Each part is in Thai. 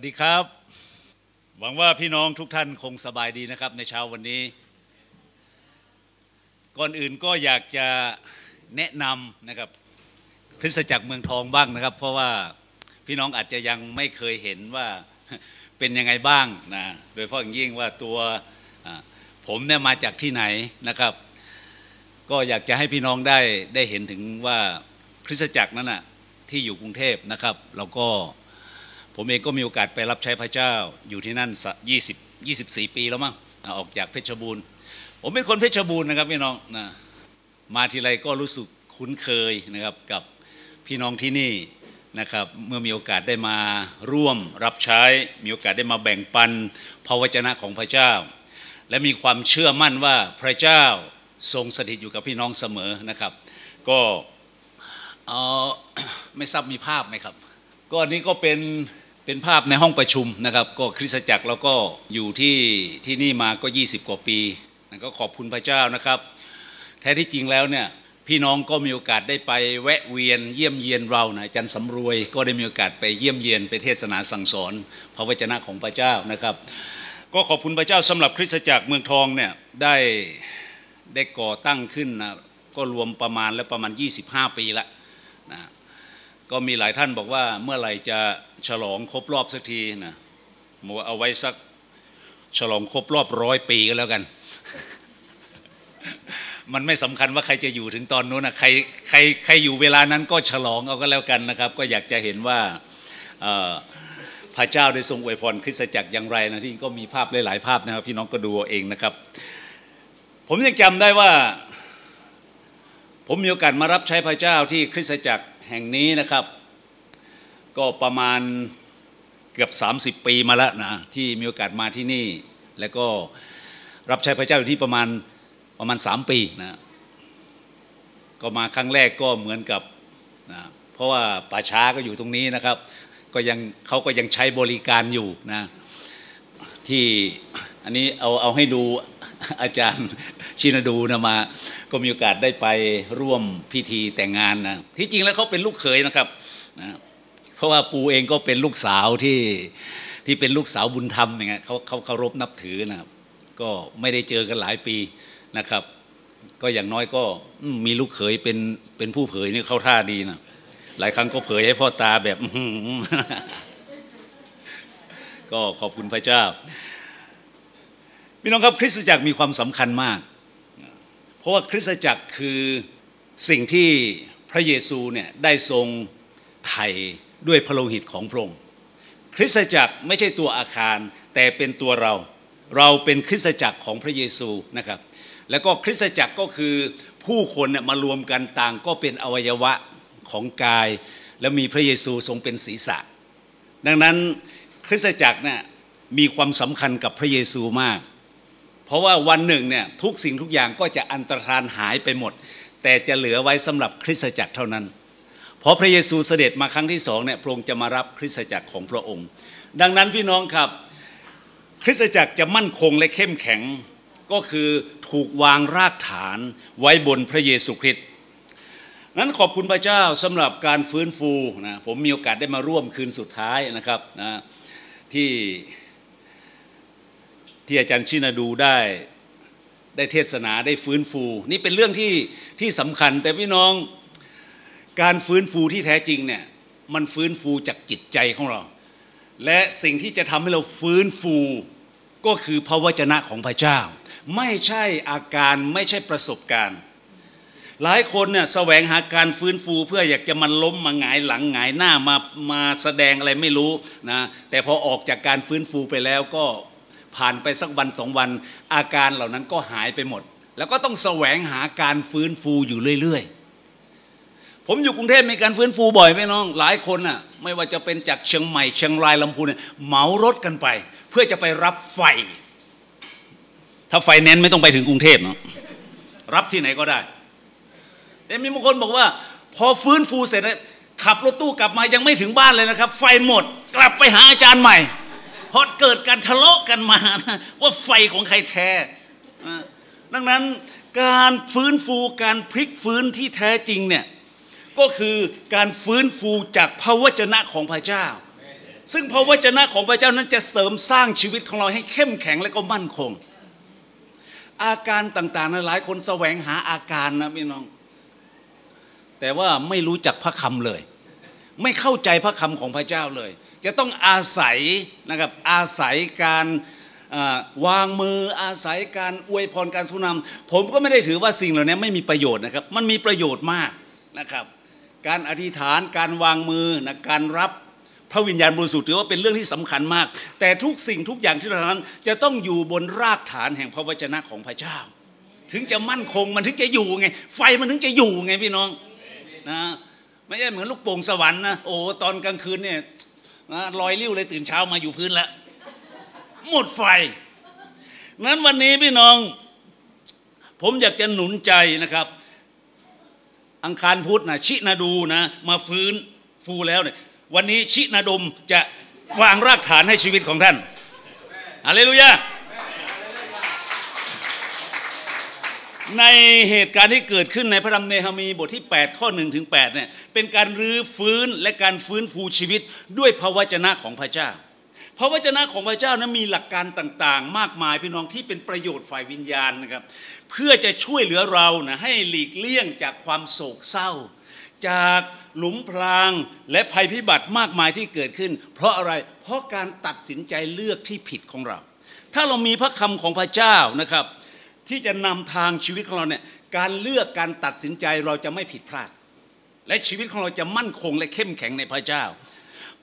วัสดีครับ หวังว่าพี่น้องทุกท่านคงสบายดีนะครับในเช้าวันนี้ ก่อนอื่นก็อยากจะแนะนำนะครับคริสตจักรเมืองทองบ้างนะครับ เพราะว่าพี่น้องอาจจะยังไม่เคยเห็นว่าเป็นยังไงบ้างนะโดยเฉพาะอย่างยิ่งว่าตัวผมเนี่ยมาจากที่ไหนนะครับ ก็อยากจะให้พี่น้องได้ได้เห็นถึงว่าคริสตจักรนั้นนะที่อยู่กรุงเทพนะครับ เราก็ ผมเองก็มีโอกาสไปรับใช้พระเจ้าอยู่ที่นั่น 20 24 ปีแล้วมั้งออกจากเพชรบูรณ์ ผมเป็นคนเพชรบูรณ์นะครับพี่น้องนะมาทีไรก็รู้สึกคุ้นเคยนะครับกับพี่น้องที่นี่นะครับเมื่อมีโอกาสได้มาร่วมรับใช้ มีโอกาสได้มาแบ่งปันพระวจนะของพระเจ้า และมีความเชื่อมั่นว่าพระเจ้าทรงสถิตอยู่กับพี่น้องเสมอนะครับ ก็ไม่ทราบมีภาพไหมครับ ก็นี้ก็เป็น เป็นภาพในห้องประชุมนะครับ ก็คริสตจักรเราก็อยู่ที่ที่นี่มาก็ 20 กว่าปีก็ขอบคุณพระเจ้านะครับ แท้ที่จริงแล้วเนี่ยพี่น้องก็มีโอกาสได้ไปแวะเวียนเยี่ยมเยียนเรานะจารย์สำรวย ก็ได้มีโอกาสไปเยี่ยมเยียนไปเทศนาสั่งสอนพระวจนะของพระเจ้านะครับ ก็ขอบคุณพระเจ้าสำหรับคริสตจักรเมืองทองเนี่ยได้ได้ก่อตั้งขึ้นนะก็รวมประมาณแล้วประมาณ 25 ปีละนะก็มีหลายท่านบอกว่าเมื่อไหร่จะ ฉลองครบรอบสักทีนะมัวเอาไว้สักฉลองครบรอบร้อยปีก็แล้วกัน มันไม่สำคัญว่าใครจะอยู่ถึงตอนนู้นนะใครใครใครอยู่เวลานั้นก็ฉลองเอาก็แล้วกันนะครับ ก็อยากจะเห็นว่าพระเจ้าได้ทรงอวยพรคริสตจักรอย่างไรนะที่ก็มีภาพหลาย ๆ ภาพนะครับ พี่น้องก็ดูเองนะครับ ผมยังจำได้ว่า ผมมีโอกาสมารับใช้พระเจ้าที่คริสตจักรแห่งนี้นะครับ ก็ประมาณเกือบ 30 ปีมาแล้วนะที่มีโอกาสมาที่นี่ แล้วก็รับใช้พระเจ้าอยู่ที่ประมาณประมาณ 3 ปีนะก็มาครั้งแรกก็เหมือนกับนะเพราะว่าป่าช้าก็อยู่ตรงนี้นะครับ ก็ยังเขาก็ยังใช้บริการอยู่นะที่อันนี้เอาเอาให้ดูอาจารย์ชินดูนะมา ก็มีโอกาสได้ไปร่วมพิธีแต่งงานนะที่จริงแล้วเขาเป็นลูกเขยนะครับนะ เพราะว่าปูเองก็เป็นลูกสาวที่ที่เป็นลูกสาวบุญธรรมอย่างเงี้ยเขาเขาเคารพนับถือนะครับ ก็ไม่ได้เจอกันหลายปีนะครับ ก็อย่างน้อยก็มีลูกเขยเป็นเป็นผู้เผยนี่เข้าท่าดีนะหลายครั้งก็เผยให้พ่อตาแบบก็ขอบคุณพระเจ้าพี่น้องครับคริสตจักรมีความสำคัญมาก เพราะว่าคริสตจักรคือสิ่งที่พระเยซูเนี่ยได้ทรงไถ่ ด้วยพระโลหิตของพระองค์คริสตจักรไม่ใช่ตัวอาคาร แต่เป็นตัวเรา เราเป็นคริสตจักรของพระเยซูนะครับ แล้วก็คริสตจักรก็คือผู้คนเนี่ยมารวมกันต่างก็เป็นอวัยวะของกาย แล้วมีพระเยซูทรงเป็นศีรษะ ดังนั้นคริสตจักรเนี่ยมีความสำคัญกับพระเยซูมาก เพราะว่าวันหนึ่งเนี่ยทุกสิ่งทุกอย่างก็จะอันตรธานหายไปหมด แต่จะเหลือไว้สำหรับคริสตจักรเท่านั้น พราะพระเยซูเสด็จมาครั้งที่สองเนี่ยพระองค์จะมารับคริสตจักรของพระองค์ ดังนั้นพี่น้องครับ คริสตจักรจะมั่นคงและเข้มแข็งก็คือถูกวางรากฐานไว้บนพระเยซูคริสต์นั้นขอบคุณพระเจ้าสำหรับการฟื้นฟูนะผมมีโอกาสได้มาร่วมคืนสุดท้ายนะครับนะที่ที่อาจารย์ชินาดูได้ได้เทศนาได้ฟื้นฟู นี่เป็นเรื่องที่ที่สำคัญแต่พี่น้อง การฟื้นฟูที่แท้จริงเนี่ยมันฟื้นฟูจากจิตใจของเรา และสิ่งที่จะทำให้เราฟื้นฟูก็คือพระวจนะของพระเจ้า ไม่ใช่อาการไม่ใช่ประสบการณ์ หลายคนเนี่ยแสวงหาการฟื้นฟูเพื่ออยากจะมันล้มมาหงายหลังหงายหน้ามามาแสดงอะไรไม่รู้นะแต่พอออกจากการฟื้นฟูไปแล้วก็ผ่านไปสักวันสองวัน อาการเหล่านั้นก็หายไปหมด แล้วก็ต้องแสวงหาการฟื้นฟูอยู่เรื่อย ๆ ผมอยู่กรุงเทพมีการฟื้นฟูบ่อยไหมน้อง หลายคนน่ะ ไม่ว่าจะเป็นจากเชียงใหม่เชียงรายลำพูนเหมารถกันไป เพื่อจะไปรับไฟ ถ้าไฟแนนซ์ไม่ต้องไปถึงกรุงเทพเนาะรับที่ไหนก็ได้ แต่มีบางคนบอกว่า พอฟื้นฟูเสร็จแล้วขับรถตู้กลับมายังไม่ถึงบ้านเลยนะครับ ไฟหมดกลับไปหาอาจารย์ใหม่เพราะเกิดการทะเลาะกันมานะว่าไฟของใครแท้ดังนั้นการฟื้นฟูการพลิกฟื้นที่แท้จริงเนี่ย ก็คือการฟื้นฟูจากพระวจนะของพระเจ้า ซึ่งพระวจนะของพระเจ้านั้นจะเสริมสร้างชีวิตของเราให้เข้มแข็งและก็มั่นคง อาการต่างๆนะหลายคนแสวงหาอาการนะพี่น้อง แต่ว่าไม่รู้จักพระคำเลย ไม่เข้าใจพระคำของพระเจ้าเลย จะต้องอาศัยนะครับอาศัยการวางมืออาศัยการอวยพรการสุนำผมก็ไม่ได้ถือว่าสิ่งเหล่านี้ไม่มีประโยชน์นะครับ มันมีประโยชน์มากนะครับ การอธิษฐานการวางมือนะการรับพระวิญญาณบริสุทธิ์ถือว่าเป็นเรื่องที่สำคัญมาก แต่ทุกสิ่งทุกอย่างที่เราทำจะต้องอยู่บนรากฐานแห่งพระวจนะของพระเจ้า ถึงจะมั่นคงมันถึงจะอยู่ไง ไฟมันถึงจะอยู่ไงพี่น้องนะไม่ใช่เหมือนลูกโป่งสวรรค์นะโอ้ตอนกลางคืนเนี่ยลอยลิ้วเลยตื่นเช้ามาอยู่พื้นแล้วหมดไฟ นั้นวันนี้พี่น้อง ผมอยากจะหนุนใจนะครับ อังคารพุธนะชินาดูนะมาฟื้นฟูแล้วเนี่ยวันนี้ชินาดมจะวางรากฐานให้ชีวิตของท่านอะเลลูยาในเหตุการณ์ที่เกิดขึ้นในพระธรรมเนหมีบทที่ 8 ข้อ1ถึง8เนี่ยเป็นการรื้อฟื้นและการฟื้นฟูชีวิตด้วยพระวจนะของพระเจ้า พระวจนะของพระเจ้านั้นมีหลักการต่างๆ มากมายพี่น้องที่เป็นประโยชน์ฝ่ายวิญญาณนะครับ เพื่อจะช่วยเหลือเรานะให้หลีกเลี่ยงจากความโศกเศร้า จากหลุมพรางและภัยพิบัติมากมายที่เกิดขึ้น เพราะอะไรเพราะการตัดสินใจเลือกที่ผิดของเรา ถ้าเรามีพระคำของพระเจ้านะครับ ที่จะนำทางชีวิตของเราเนี่ยการเลือกการตัดสินใจเราจะไม่ผิดพลาด และชีวิตของเราจะมั่นคงและเข้มแข็งในพระเจ้า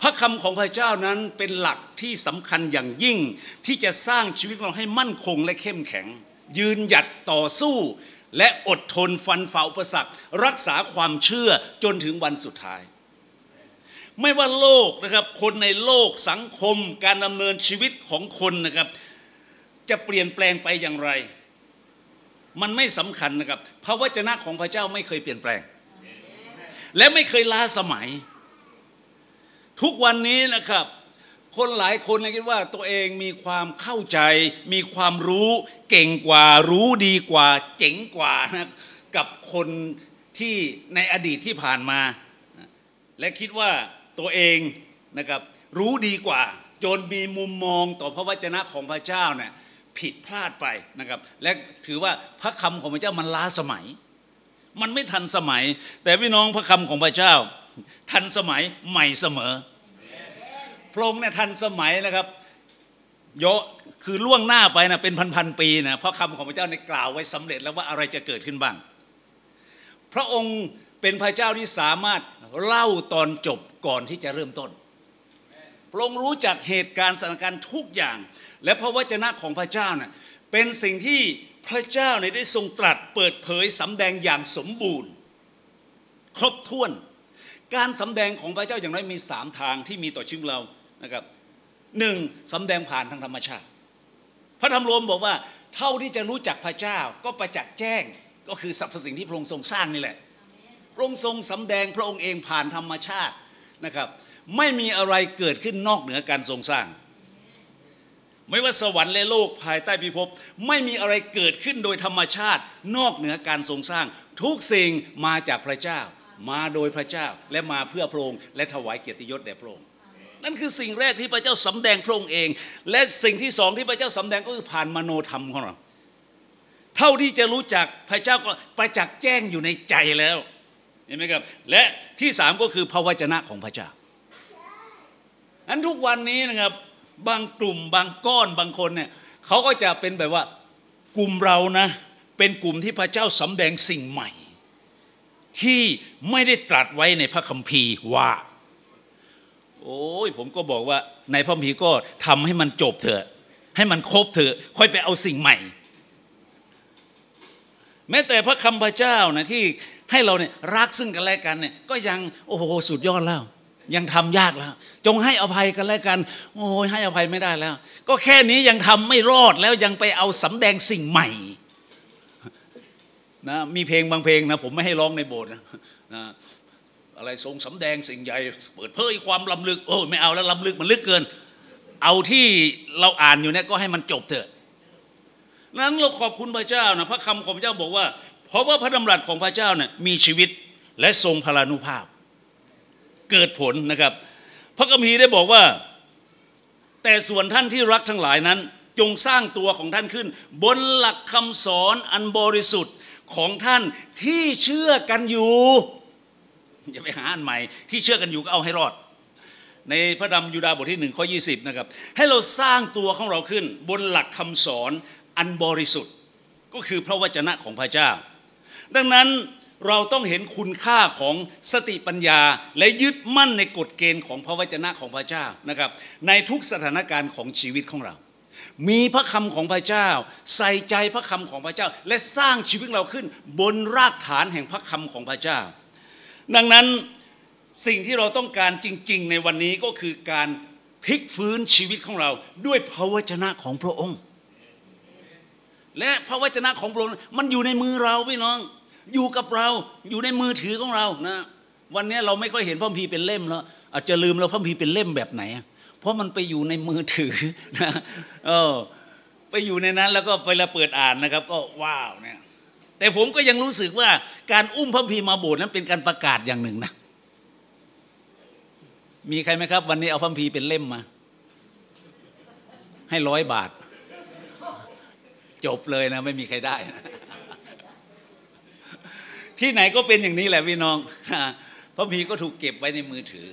พระคำของพระเจ้านั้นเป็นหลักที่สำคัญอย่างยิ่งที่จะสร้างชีวิตของเราให้มั่นคงและเข้มแข็ง ยืนหยัดต่อสู้ และอดทนฟันฝ่าอุปสรรค รักษาความเชื่อจนถึงวันสุดท้าย ไม่ว่าโลกนะครับ คนในโลกสังคม การดำเนินชีวิตของคนนะครับ จะเปลี่ยนแปลงไปอย่างไร มันไม่สำคัญนะครับพระวจนะของพระเจ้าไม่เคยเปลี่ยนแปลง และไม่เคยล้าสมัย ทุกวันนี้นะครับ คนหลายคนคิดว่าตัวเองมีความเข้าใจ มีความรู้เก่งกว่า รู้ดีกว่า เจ๋งกว่านะกับคนที่ในอดีตที่ผ่านมา และคิดว่าตัวเองนะครับรู้ดีกว่า จนมีมุมมองต่อพระวจนะของพระเจ้าเนี่ยผิดพลาดไปนะครับ และถือว่าพระคำของพระเจ้ามันล้าสมัย มันไม่ทันสมัย แต่พี่น้องพระคำของพระเจ้า ทันสมัยใหม่เสมอ ระองค์เนี่ยทันสมัยนะครับโยคือล่วงหน้าไปนะเป็นพันๆปีนะเพราะคำของพระเจ้าในกล่าวไว้สำเร็จแล้วว่าอะไรจะเกิดขึ้นบ้าง พระองค์เป็นพระเจ้าที่สามารถเล่าตอนจบก่อนที่จะเริ่มต้น พระองค์รู้จักเหตุการณ์สถานการณ์ทุกอย่าง และพระวจนะของพระเจ้าเนะ่ยเป็นสิ่งที่พระเจ้าเนี่ยได้ทรงตรัสเปิดเผยสำแดงอย่างสมบูรณ์ ครบถ้วน การสำแดงของพระเจ้าอย่างน้อยมีสามทางที่มีต่อชีวิตเรา นะครับหนึ่งสำแดงผ่านทางธรรมชาติ พระธรรมรวมบอกว่า เท่าที่จะรู้จักพระเจ้าก็ประจักษ์แจ้งก็คือสรรพสิ่งที่พระองค์ทรงสร้างนี่แหละ พระองค์ทรงสำแดงพระองค์เองผ่านธรรมชาตินะครับ ไม่มีอะไรเกิดขึ้นนอกเหนือการทรงสร้าง ไม่ว่าสวรรค์และโลกภายใต้พิภพไม่มีอะไรเกิดขึ้นโดยธรรมชาติ นอกเหนือการทรงสร้าง ทุกสิ่งมาจากพระเจ้า มาโดยพระเจ้าและมาเพื่อพระองค์และถวายเกียรติยศแด่พระองค์ นั่นคือสิ่งแรกที่พระเจ้าสำแดงพระองค์เอง และสิ่งที่สองที่พระเจ้าสำแดงก็คือผ่านมโนธรรมของเราเท่าที่จะรู้จักพระเจ้าก็ประจักษ์แจ้งอยู่ในใจแล้วเห็นไหมครับ และที่สามก็คือพระวจนะของพระเจ้าอันทุกวันนี้นะครับบางกลุ่มบางก้อนบางคนเนี่ยเขาก็จะเป็นแบบว่ากลุ่มเรานะเป็นกลุ่มที่พระเจ้าสำแดงสิ่งใหม่ ที่ไม่ได้ตรัสไว้ในพระคัมภีร์ว่า โอ้ยผมก็บอกว่าในพระมีก็ทำให้มันจบเถอะ ให้มันครบเถอะ ค่อยไปเอาสิ่งใหม่ แม้แต่พระคำพระเจ้านะที่ให้เราเนี่ยรักซึ่งกันและกันเนี่ยก็ยังโอ้โหสุดยอดแล้ว ยังทำยากแล้ว จงให้อภัยกันและกัน โอ้ยให้อภัยไม่ได้แล้ว ก็แค่นี้ยังทำไม่รอดแล้วยังไปเอาสำแดงสิ่งใหม่นะมีเพลงบางเพลงนะผมไม่ให้ร้องในโบสถ์นะนะ อะไรทรงสำแดงสิ่งใหญ่เปิดเผยความลำลึกโอ้ไม่เอาแล้วลำลึกมันลึกเกิน เอาที่เราอ่านอยู่เนี่ยก็ให้มันจบเถอะนั้นเราขอบคุณพระเจ้านะพระคำของพระเจ้าบอกว่า เพราะว่าพระดำรัสของพระเจ้าเนี่ยมีชีวิตและทรงพลานุภาพ เกิดผลนะครับ พระคัมภีได้บอกว่า แต่ส่วนท่านที่รักทั้งหลายนั้น จงสร้างตัวของท่านขึ้น บนหลักคำสอนอันบริสุทธิ์ของท่านที่เชื่อกันอยู่ อย่าไปหาอันใหม่ ที่เชื่อกันอยู่ก็เอาให้รอด ในพระธรรมยูดาห์บทที่หนึ่งข้อ20นะครับให้เราสร้างตัวของเราขึ้น บนหลักคำสอนอันบริสุทธิ์ ก็คือพระวจนะของพระเจ้า ดังนั้นเราต้องเห็นคุณค่าของสติปัญญา และยึดมั่นในกฎเกณฑ์ของพระวจนะของพระเจ้านะครับ ในทุกสถานการณ์ของชีวิตของเรา มีพระคำของพระเจ้า ใส่ใจพระคำของพระเจ้า และสร้างชีวิตเราขึ้น บนรากฐานแห่งพระคำของพระเจ้า ดังนั้นสิ่งที่เราต้องการจริง ๆ ในวันนี้ก็คือการพลิกฟื้นชีวิตของเราด้วยพระวจนะของพระองค์ และพระวจนะของพระองค์มันอยู่ในมือเราพี่น้อง อยู่กับเราอยู่ในมือถือของเรานะวันนี้เราไม่ค่อยเห็นพระคัมภีเป็นเล่มแล้วอาจจะลืมแล้วพระคัมภีเป็นเล่มแบบไหน เพราะมันไปอยู่ในมือถือนะเออไปอยู่ในนั้นแล้วก็เวลาเปิดอ่านนะครับ ก็ว้าวเนี่ย แต่ผมก็ยังรู้สึกว่าการอุ้มพระคัมภีมาโบสถ์นั้นเป็นการประกาศอย่างหนึ่งนะ มีใครไหมครับ วันนี้เอาพระคัมภีเป็นเล่มมา ให้ร้อยบาท จบเลยนะไม่มีใครได้ ที่ไหนก็เป็นอย่างนี้แหละพี่น้องพระคัมภีก็ถูกเก็บไว้ในมือถือ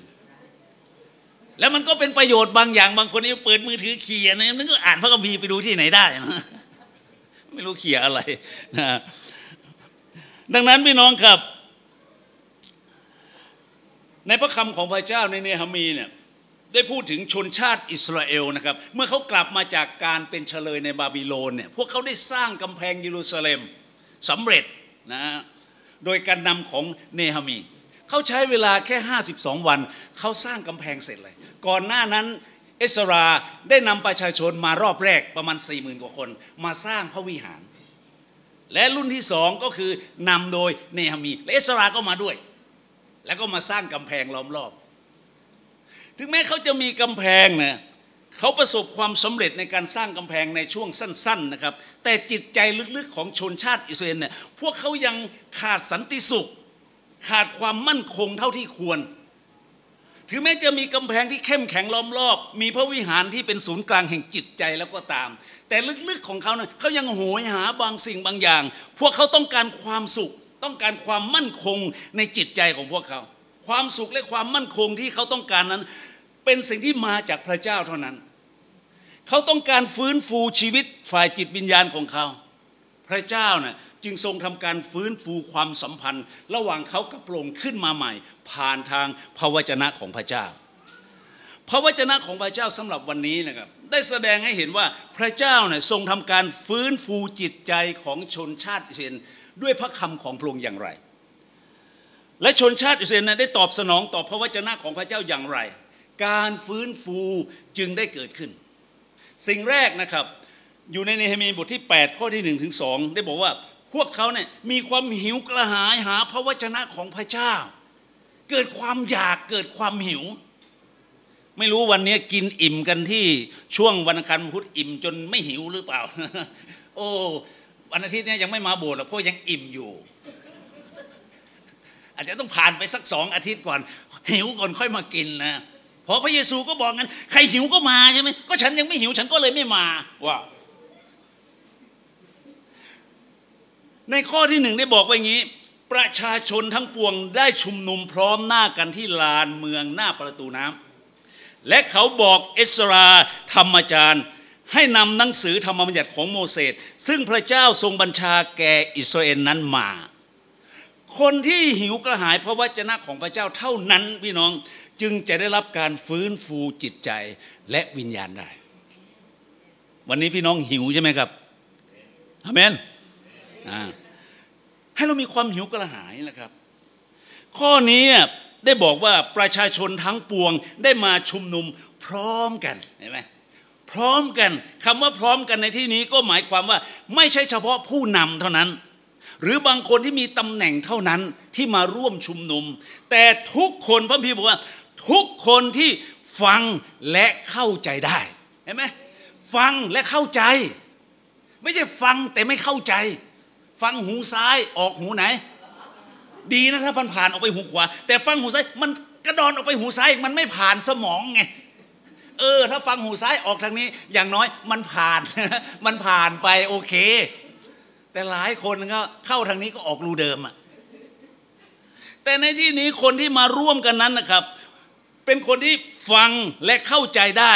แล้วมันก็เป็นประโยชน์บางอย่างบางคนนี่เปิดมือถือเขียนนึกก็อ่านพระคัมภีร์ไปดูที่ไหนได้นะไม่รู้เขียอะไรนะ ดังนั้นพี่น้องครับ ในพระคำของพระเจ้าในเนหามีเนี่ยได้พูดถึงชนชาติอิสราเอลนะครับ เมื่อเขากลับมาจากการเป็นเฉลยในบาบิโลนเนี่ยพวกเขาได้สร้างกำแพงเยรูซาเล็มสำเร็จนะโดยการนำของเนหามี เขาใช้เวลาแค่ 52 วัน เขาสร้างกำแพงเสร็จเลย ก่อนหน้านั้นเอสราได้นำประชาชนมารอบแรกประมาณ 4 0,000 กว่าคน มาสร้างพระวิหาร และรุ่นที่สองก็คือนำโดยเนหามี และเอสราก็มาด้วย แล้วก็มาสร้างกำแพงล้อมรอบ ถึงแม้เขาจะมีกำแพงนะเขาประสบความสำเร็จในการสร้างกำแพงในช่วงสั้น ๆนะครับ แต่จิตใจลึกๆของชนชาติอิสราเอลเนี่ยพวกเขายังขาดสันติสุข ขาดความมั่นคงเท่าที่ควร ถึงแม้จะมีกำแพงที่เข้มแข็งล้อมรอบ มีพระวิหารที่เป็นศูนย์กลางแห่งจิตใจแล้วก็ตาม แต่ลึกๆของเขาเนี่ยเขายังโหยหาบางสิ่งบางอย่าง พวกเขาต้องการความสุข ต้องการความมั่นคงในจิตใจของพวกเขา ความสุขและความมั่นคงที่เขาต้องการนั้น เป็นสิ่งที่มาจากพระเจ้าเท่านั้น เขาต้องการฟื้นฟูชีวิตฝ่ายจิตวิญญาณของเขา พระเจ้าน่ะ จึงทรงทำการฟื้นฟูความสัมพันธ์ ระหว่างเขากับพระองค์ขึ้นมาใหม่ ผ่านทางพระวจนะของพระเจ้า พระวจนะของพระเจ้าสำหรับวันนี้นะครับได้แสดงให้เห็นว่าพระเจ้าเนี่ยทรงทำการฟื้นฟูจิตใจของชนชาติอิสราเอลด้วยพระคำของพระองค์อย่างไร และชนชาติอิสราเอลได้ตอบสนองต่อพระวจนะของพระเจ้าอย่างไร การฟื้นฟูจึงได้เกิดขึ้น สิ่งแรกนะครับอยู่ในเนหมีบทที่ 8 ข้อที่1ถึง2ได้บอกว่า พวกเขาเนี่ยมีความหิวกระหายหาพระวจนะของพระเจ้า เกิดความอยากเกิดความหิว ไม่รู้วันนี้กินอิ่มกันที่ช่วงวันอังคารพุธอิ่มจนไม่หิวหรือเปล่า โอ้วันอาทิตย์นี้ยังไม่มาโบสถ์หรอกเพราะยังอิ่มอยู่ อาจจะต้องผ่านไปสักสองอาทิตย์ก่อน หิวก่อนค่อยมากินนะเพราะพระเยซูก็บอกงั้น ใครหิวก็มาใช่ไหมก็ฉันยังไม่หิวฉันก็เลยไม่มาว่า ในข้อที่หนึ่งได้บอกว่าอย่างนี้ ประชาชนทั้งปวงได้ชุมนุมพร้อมหน้ากันที่ลานเมืองหน้าประตูน้ำและเขาบอกเอสราธรรมจารย์ ให้นำหนังสือธรรมบัญญัติของโมเสสซึ่งพระเจ้าทรงบัญชาแก่อิสราเอลนั้นมา คนที่หิวกระหายพระวจนะของพระเจ้าเท่านั้นพี่น้องจึงจะได้รับการฟื้นฟูจิตใจและวิญญาณได้ วันนี้พี่น้องหิวใช่ไหมครับอเมน ให้เรามีความหิวกระหายนะครับ ข้อนี้ได้บอกว่าประชาชนทั้งปวงได้มาชุมนุมพร้อมกันเห็นไหมพร้อมกันคำว่าพร้อมกันในที่นี้ก็หมายความว่าไม่ใช่เฉพาะผู้นำเท่านั้น หรือบางคนที่มีตำแหน่งเท่านั้นที่มาร่วมชุมนุม แต่ทุกคนพระพี่บอกว่า ทุกคนที่ฟังและเข้าใจได้เห็นไหมฟังและเข้าใจ ไม่ใช่ฟังแต่ไม่เข้าใจ ฟังหูซ้ายออกหูไหน ดีนะถ้ามันผ่านออกไปหูขวา แต่ฟังหูซ้ายมันกระดอนออกไปหูซ้ายมันไม่ผ่านสมองไงเออ ถ้าฟังหูซ้ายออกทางนี้ อย่างน้อยมันผ่าน มันผ่านไปโอเค แต่หลายคนก็เข้าทางนี้ก็ออกรูเดิมอะแต่ในที่นี้คนที่มาร่วมกันนั้นนะครับ เป็นคนที่ฟังและเข้าใจได้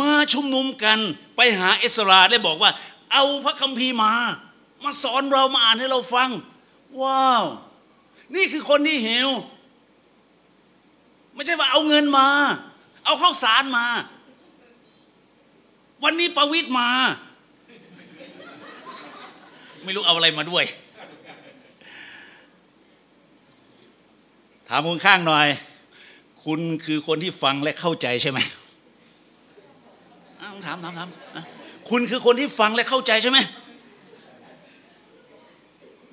มาชุมนุมกันไปหาเอสราได้บอกว่า เอาพระคัมภีร์มา มาสอนเรามาอ่านให้เราฟัง ว้าว นี่คือคนที่หิว ไม่ใช่ว่าเอาเงินมา เอาข้าวสารมา วันนี้ประวิตรมา ไม่รู้เอาอะไรมาด้วย ถามคนข้างหน่อย คุณคือคนที่ฟังและเข้าใจใช่ไหมอ้าวถามถามถามนะ คุณคือคนที่ฟังและเข้าใจใช่ไหม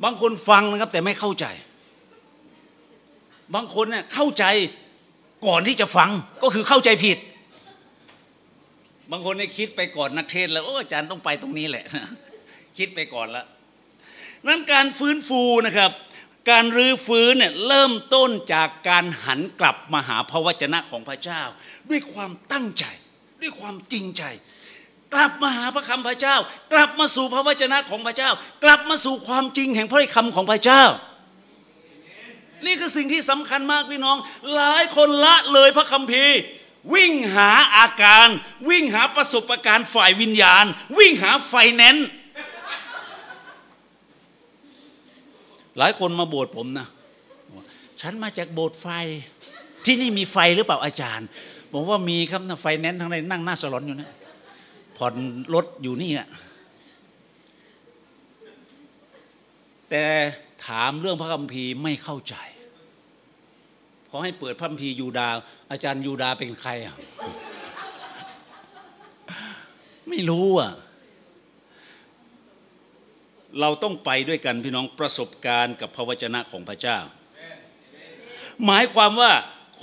บางคนฟังนะครับแต่ไม่เข้าใจ บางคนเนี่ยเข้าใจก่อนที่จะฟังก็คือเข้าใจผิด บางคนเนี่ยคิดไปก่อนนักเทศน์แล้วโอ้อาจารย์ต้องไปตรงนี้แหละ คิดไปก่อนแล้วนั้นการฟื้นฟูนะครับ การรื้อฟื้นเนี่ยเริ่มต้นจากการหันกลับมาหาพระวจนะของพระเจ้า ด้วยความตั้งใจ ด้วยความจริงใจ กลับมาหาพระคำพระเจ้า กลับมาสู่พระวจนะของพระเจ้า กลับมาสู่ความจริงแห่งพระคำของพระเจ้า นี่คือสิ่งที่สำคัญมากพี่น้อง หลายคนละเลยพระคัมภีร์ วิ่งหาอาการ วิ่งหาประสบการณ์ฝ่ายวิญญาณ วิ่งหาไฟแนนซ์หลายคนมาโบสถ์ผมนะฉันมาจากโบสถ์ไฟ ที่นี่มีไฟหรือเปล่าอาจารย์บอกว่ามีครับนะไฟแนนซ์ทั้งในนั่งหน้าสลอนอยู่นะ ผ่อนรถอยู่นี่อะแต่ถามเรื่องพระคัมภีร์ไม่เข้าใจ พอให้เปิดพระคัมภีร์ยูดา อาจารย์ยูดาเป็นใครอะ ไม่รู้อะ เราต้องไปด้วยกันพี่น้องประสบการณ์กับพระวจนะของพระเจ้า หมายความว่า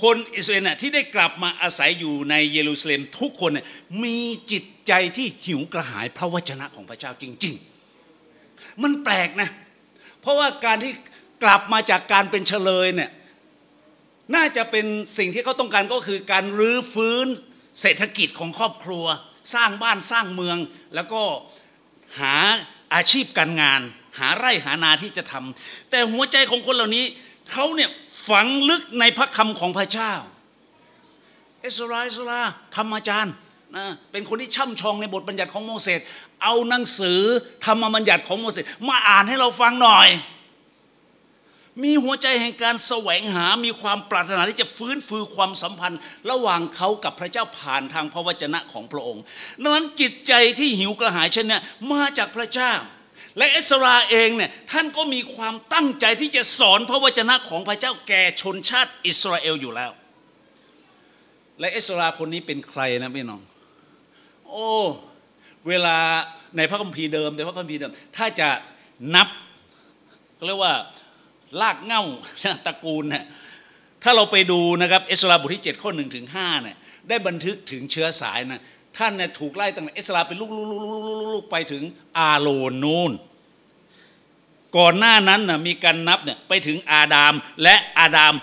คนอิสราเอลที่ได้กลับมาอาศัยอยู่ในเยรูซาเล็มทุกคนมีจิต ใจที่หิวกระหายพระวจนะของพระเจ้าจริง ๆ มันแปลกนะ เพราะว่าการที่กลับมาจากการเป็นเฉลยเนี่ยน่าจะเป็นสิ่งที่เขาต้องการก็คือการรื้อฟื้นเศรษฐกิจของครอบครัว สร้างบ้านสร้างเมือง แล้วก็หาอาชีพการงาน หาไร่หานาที่จะทำแต่หัวใจของคนเหล่านี้เขาเนี่ยฝังลึกในพระคำของพระเจ้าเอสราเอสราธรรมอาจารย์ นะเป็นคนที่ช่ำชองในบทบัญญัติของโมเสสเอาหนังสือธรรมบัญญัติของโมเสสมาอ่านให้เราฟังหน่อย มีหัวใจแห่งการแสวงหา มีความปรารถนาที่จะฟื้นฟูความสัมพันธ์ ระหว่างเขากับพระเจ้าผ่านทางพระวจนะของพระองค์ดังนั้นจิตใจที่หิวกระหายเช่นนี้มาจากพระเจ้าและเอสราเองเนี่ยท่านก็มีความตั้งใจที่จะสอนพระวจนะของพระเจ้าแก่ชนชาติอิสราเอลอยู่แล้ว และเอสราคนนี้เป็นใครนะพี่น้อง โอ้ เวลาในพระคัมภีร์เดิมในพระคัมภีร์เดิม ถ้าจะนับก็เรียกว่าลากเง่าตระกูลเนี่ยถ้าเราไปดูนะครับเอสราบทที่7ข้อ1ถึง5เนี่ยได้บันทึกถึงเชื้อสายนะท่านเนี่ยถูกไล่ตั้งแต่เอสราเป็นลูกลูกลูกลูกลูกไปถึงอาโลนนูนก่อนหน้านั้นนะมีการนับเนี่ยไปถึงอาดามและอาดาม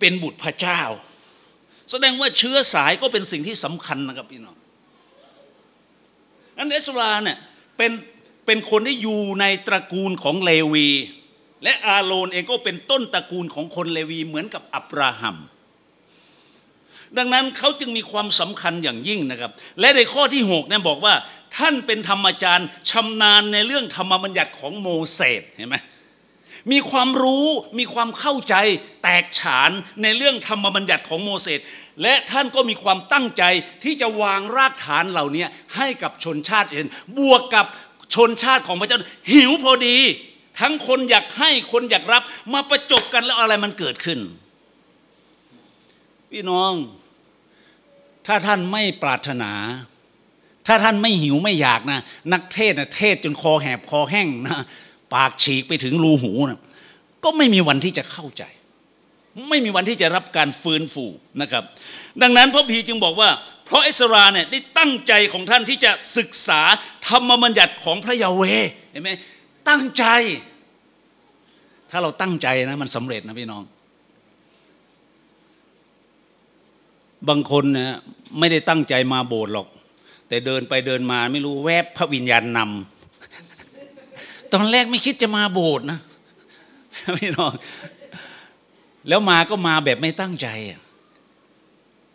เป็นบุตรพระเจ้า แสดงว่าเชื้อสายก็เป็นสิ่งที่สำคัญนะครับพี่น้อง อันเอสราเนี่ยเป็นเป็นคนที่อยู่ในตระกูลของเลวี และอาโรนเองก็เป็นต้นตระกูลของคนเลวีเหมือนกับอับราฮัม ดังนั้นเขาจึงมีความสำคัญอย่างยิ่งนะครับ และในข้อที่6เนี่ยบอกว่า ท่านเป็นธรรมจารย์ชำนาญในเรื่องธรรมบัญญัติของโมเสสเห็นไหมมีความรู้มีความเข้าใจแตกฉานในเรื่องธรรมบัญญัติของโมเสส และท่านก็มีความตั้งใจที่จะวางรากฐานเหล่านี้ให้กับชนชาติเอื่นบวกกับชนชาติของพระเจ้าหิวพอดี ทั้งคนอยากให้คนอยากรับ มาประจบกันแล้วอะไรมันเกิดขึ้น พี่น้อง ถ้าท่านไม่ปรารถนา ถ้าท่านไม่หิวไม่อยากนะนักเทศนะเทศจนคอแหบคอแห้งนะปากฉีกไปถึงรูหูนะก็ไม่มีวันที่จะเข้าใจ ไม่มีวันที่จะรับการฟื้นฟูนะครับ ดังนั้นพระพีจึงบอกว่า เพราะเอสราเนี่ยได้ตั้งใจของท่านที่จะศึกษาธรรมบัญญัติของพระยาเวเห็นไหมตั้งใจ ถ้าเราตั้งใจนะมันสำเร็จนะพี่น้อง บางคนนะไม่ได้ตั้งใจมาโบสถ์หรอก แต่เดินไปเดินมาไม่รู้แวบพระวิญญาณนำตอนแรกไม่คิดจะมาโบสถ์นะพี่น้อง แล้วมาก็มาแบบไม่ตั้งใจ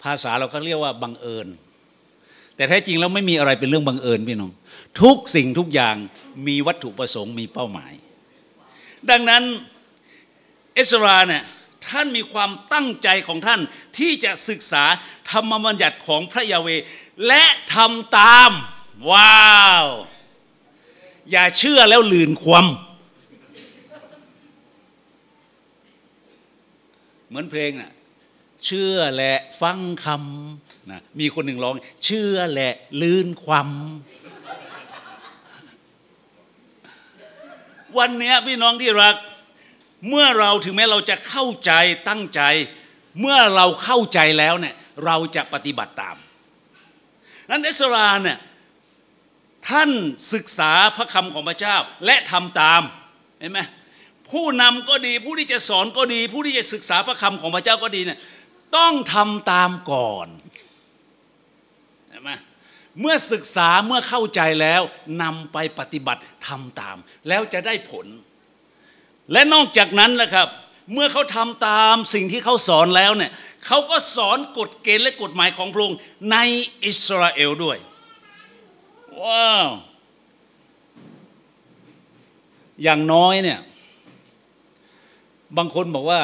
ภาษาเราก็เรียกว่าบังเอิญ แต่แท้จริงแล้วไม่มีอะไรเป็นเรื่องบังเอิญพี่น้อง ทุกสิ่งทุกอย่างมีวัตถุประสงค์มีเป้าหมาย ดังนั้นเอสราเนี่ยท่านมีความตั้งใจของท่านที่จะศึกษาธรรมบัญญัติของพระยาเว และทำตาม ว้าว อย่าเชื่อแล้วลืนความ เหมือนเพลงน่ะเชื่อและฟังคำนะมีคนหนึ่งร้อง เชื่อและลืนความวันนี้พี่น้องที่รัก เมื่อเราถึงแม้เราจะเข้าใจตั้งใจ เมื่อเราเข้าใจแล้วเนี่ยเราจะปฏิบัติตาม นั้นเอสราเนี่ยท่านศึกษาพระคำของพระเจ้าและทำตามเห็นไหม ผู้นำก็ดี ผู้ที่จะสอนก็ดี ผู้ที่จะศึกษาพระคำของพระเจ้าก็ดีเนี่ยต้องทำตามก่อนเห็นไหมเมื่อศึกษาเมื่อเข้าใจแล้วนำไปปฏิบัติทำตาม แล้วจะได้ผล และนอกจากนั้นนะครับ เมื่อเขาทำตามสิ่งที่เขาสอนแล้วเนี่ยเขาก็สอนกฎเกณฑ์และกฎหมายของพระองค์ในอิสราเอลด้วยว้าวอย่างน้อยเนี่ย บางคนบอกว่า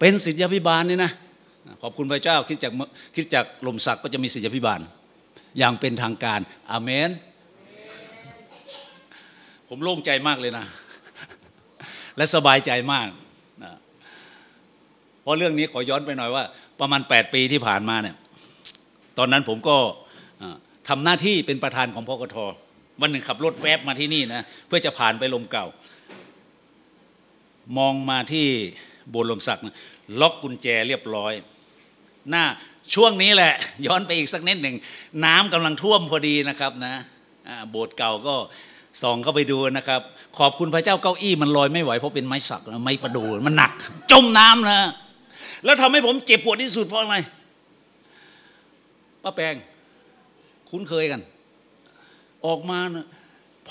เป็นสิทธิพิบาลนี่นะขอบคุณพระเจ้าคิดจากคิดจากลมศักดิ์ก็จะมีสิทธิพิบาล อย่างเป็นทางการอาเมน ผมโล่งใจมากเลยนะ และสบายใจมากนะเพราะเรื่องนี้ขอย้อนไปหน่อยว่า ประมาณ 8 ปีที่ผ่านมาเนี่ยตอนนั้นผมก็ทำหน้าที่เป็นประธานของพกทวันหนึ่งขับรถแวบมาที่นี่นะเพื่อจะผ่านไปลมเก่า มองมาที่โบนลมศักดิ์ล็อกกุญแจเรียบร้อย หน้าช่วงนี้แหละ ย้อนไปอีกสักนิดหนึ่ง น้ำกำลังท่วมพอดีนะครับนะโบสถ์เก่าก็ส่องเข้าไปดูนะครับ ขอบคุณพระเจ้าเก้าอี้มันลอยไม่ไหวเพราะเป็นไม้สักไม้ประดูมันหนัก จมน้ำนะแล้วทำให้ผมเจ็บปวดที่สุดเพราะอะไรป้าแปงคุ้นเคยกัน ออกมานะ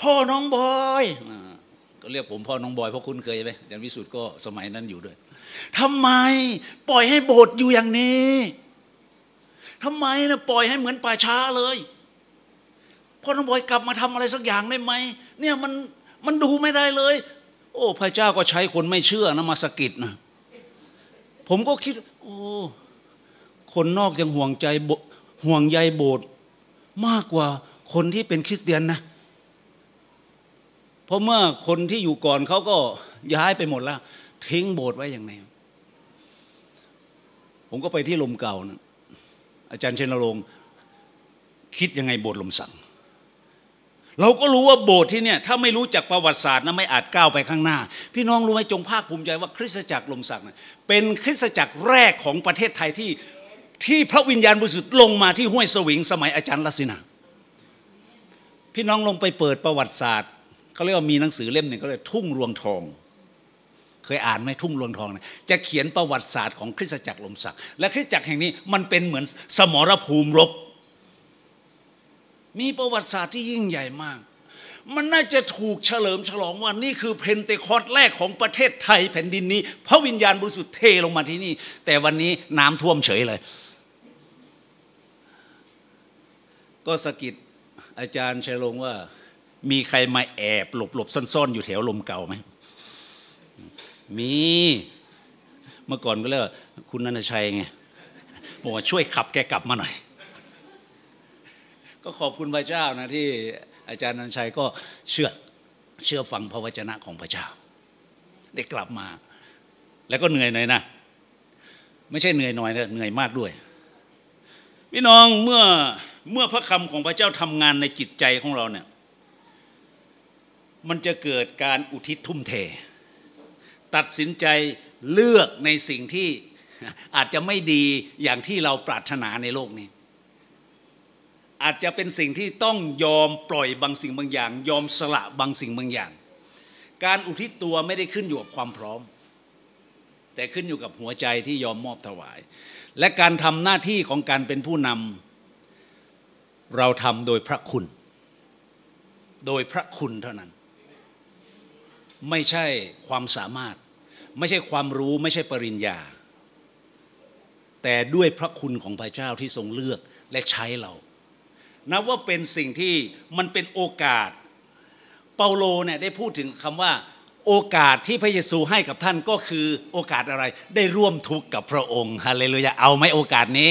พ่อน้องบอย เรียกผมพ่อน้องบอยเพราะคุ้นเคยไหมอาจารย์วิสุทธ์ก็สมัยนั้นอยู่ด้วยทำไมปล่อยให้โบสถ์อยู่อย่างนี้ทำไมนะปล่อยให้เหมือนป่าช้าเลยพ่อน้องบอยกลับมาทำอะไรสักอย่างได้ไหมเนี่ยมันมันดูไม่ได้เลย โอ้พระเจ้าก็ใช้คนไม่เชื่อนะมาสกิดนะผมก็คิด โอ้คนนอกยังห่วงใจห่วงใยโบสถ์มากกว่าคนที่เป็นคริสเตียนนะ เพราะเมื่อคนที่อยู่ก่อนเขาก็ย้ายไปหมดแล้ว ทิ้งโบสถ์ไว้อย่างไรผมก็ไปที่ลมเก่านะอาจารย์เชนรงค์คิดยังไงโบสถ์ลมสังเราก็รู้ว่าโบสถ์ที่เนี่ยถ้าไม่รู้จักประวัติศาสตร์นะไม่อาจก้าวไปข้างหน้า พี่น้องรู้ไหมจงภาคภูมิใจว่าคริสตจักรลมศักดิ์เป็นคริสตจักรแรกของประเทศไทยที่ที่พระวิญญาณบริสุทธิ์ลงมาที่ห้วยสวิงสมัยอาจารย์ลักษณะพี่น้องลงไปเปิดประวัติศาสตร์ เขาเรียกว่ามีหนังสือเล่มหนึ่งเขาเรียกทุ่งรวงทอง เคยอ่านไหมทุ่งรวงทองนะจะเขียนประวัติศาสตร์ของคริสตจักรลมศักดิ์และคริสตจักรแห่งนี้มันเป็นเหมือนสมรภูมิรบ มีประวัติศาสตร์ที่ยิ่งใหญ่มาก มันน่าจะถูกเฉลิมฉลองว่านี่คือเพนเทคอสต์แรกของประเทศไทยแผ่นดินนี้พระวิญญาณบริสุทธิ์เทลงมาที่นี่ แต่วันนี้น้ำท่วมเฉยเลย ก็สะกิดอาจารย์ชัยลงว่า มีใครมาแอบหลบหลบซ่อนๆ อยู่แถวลมเก่าไหมมีเมื่อก่อนก็เรียกคุณนันชัยไงบอกว่าช่วยขับแกกลับมาหน่อย ก็ขอบคุณพระเจ้านะที่อาจารย์นันชัยก็เชื่อเชื่อฟังพระวจนะของพระเจ้า ได้กลับมา แล้วก็เหนื่อยหน่อยนะ ไม่ใช่เหนื่อยหน่อยนะเหนื่อยมากด้วยพี่น้องเมื่อเมื่อพระคำของพระเจ้าทำงานในจิตใจของเราเนี่ย มันจะเกิดการอุทิศทุ่มเท ตัดสินใจเลือกในสิ่งที่อาจจะไม่ดีอย่างที่เราปรารถนาในโลกนี้ อาจจะเป็นสิ่งที่ต้องยอมปล่อยบางสิ่งบางอย่าง ยอมสละบางสิ่งบางอย่าง การอุทิศตัวไม่ได้ขึ้นอยู่กับความพร้อม แต่ขึ้นอยู่กับหัวใจที่ยอมมอบถวาย และการทำหน้าที่ของการเป็นผู้นำเราทำโดยพระคุณ โดยพระคุณเท่านั้น ไม่ใช่ความสามารถ ไม่ใช่ความรู้ไม่ใช่ปริญญา แต่ด้วยพระคุณของพระเจ้าที่ทรงเลือกและใช้เรานับว่าเป็นสิ่งที่มันเป็นโอกาส เปาโลเนี่ยได้พูดถึงคำว่า โอกาสที่พระเยซูให้กับท่านก็คือโอกาสอะไร ได้ร่วมทุกข์กับพระองค์ฮาเลลูยาเอาไหมโอกาสนี้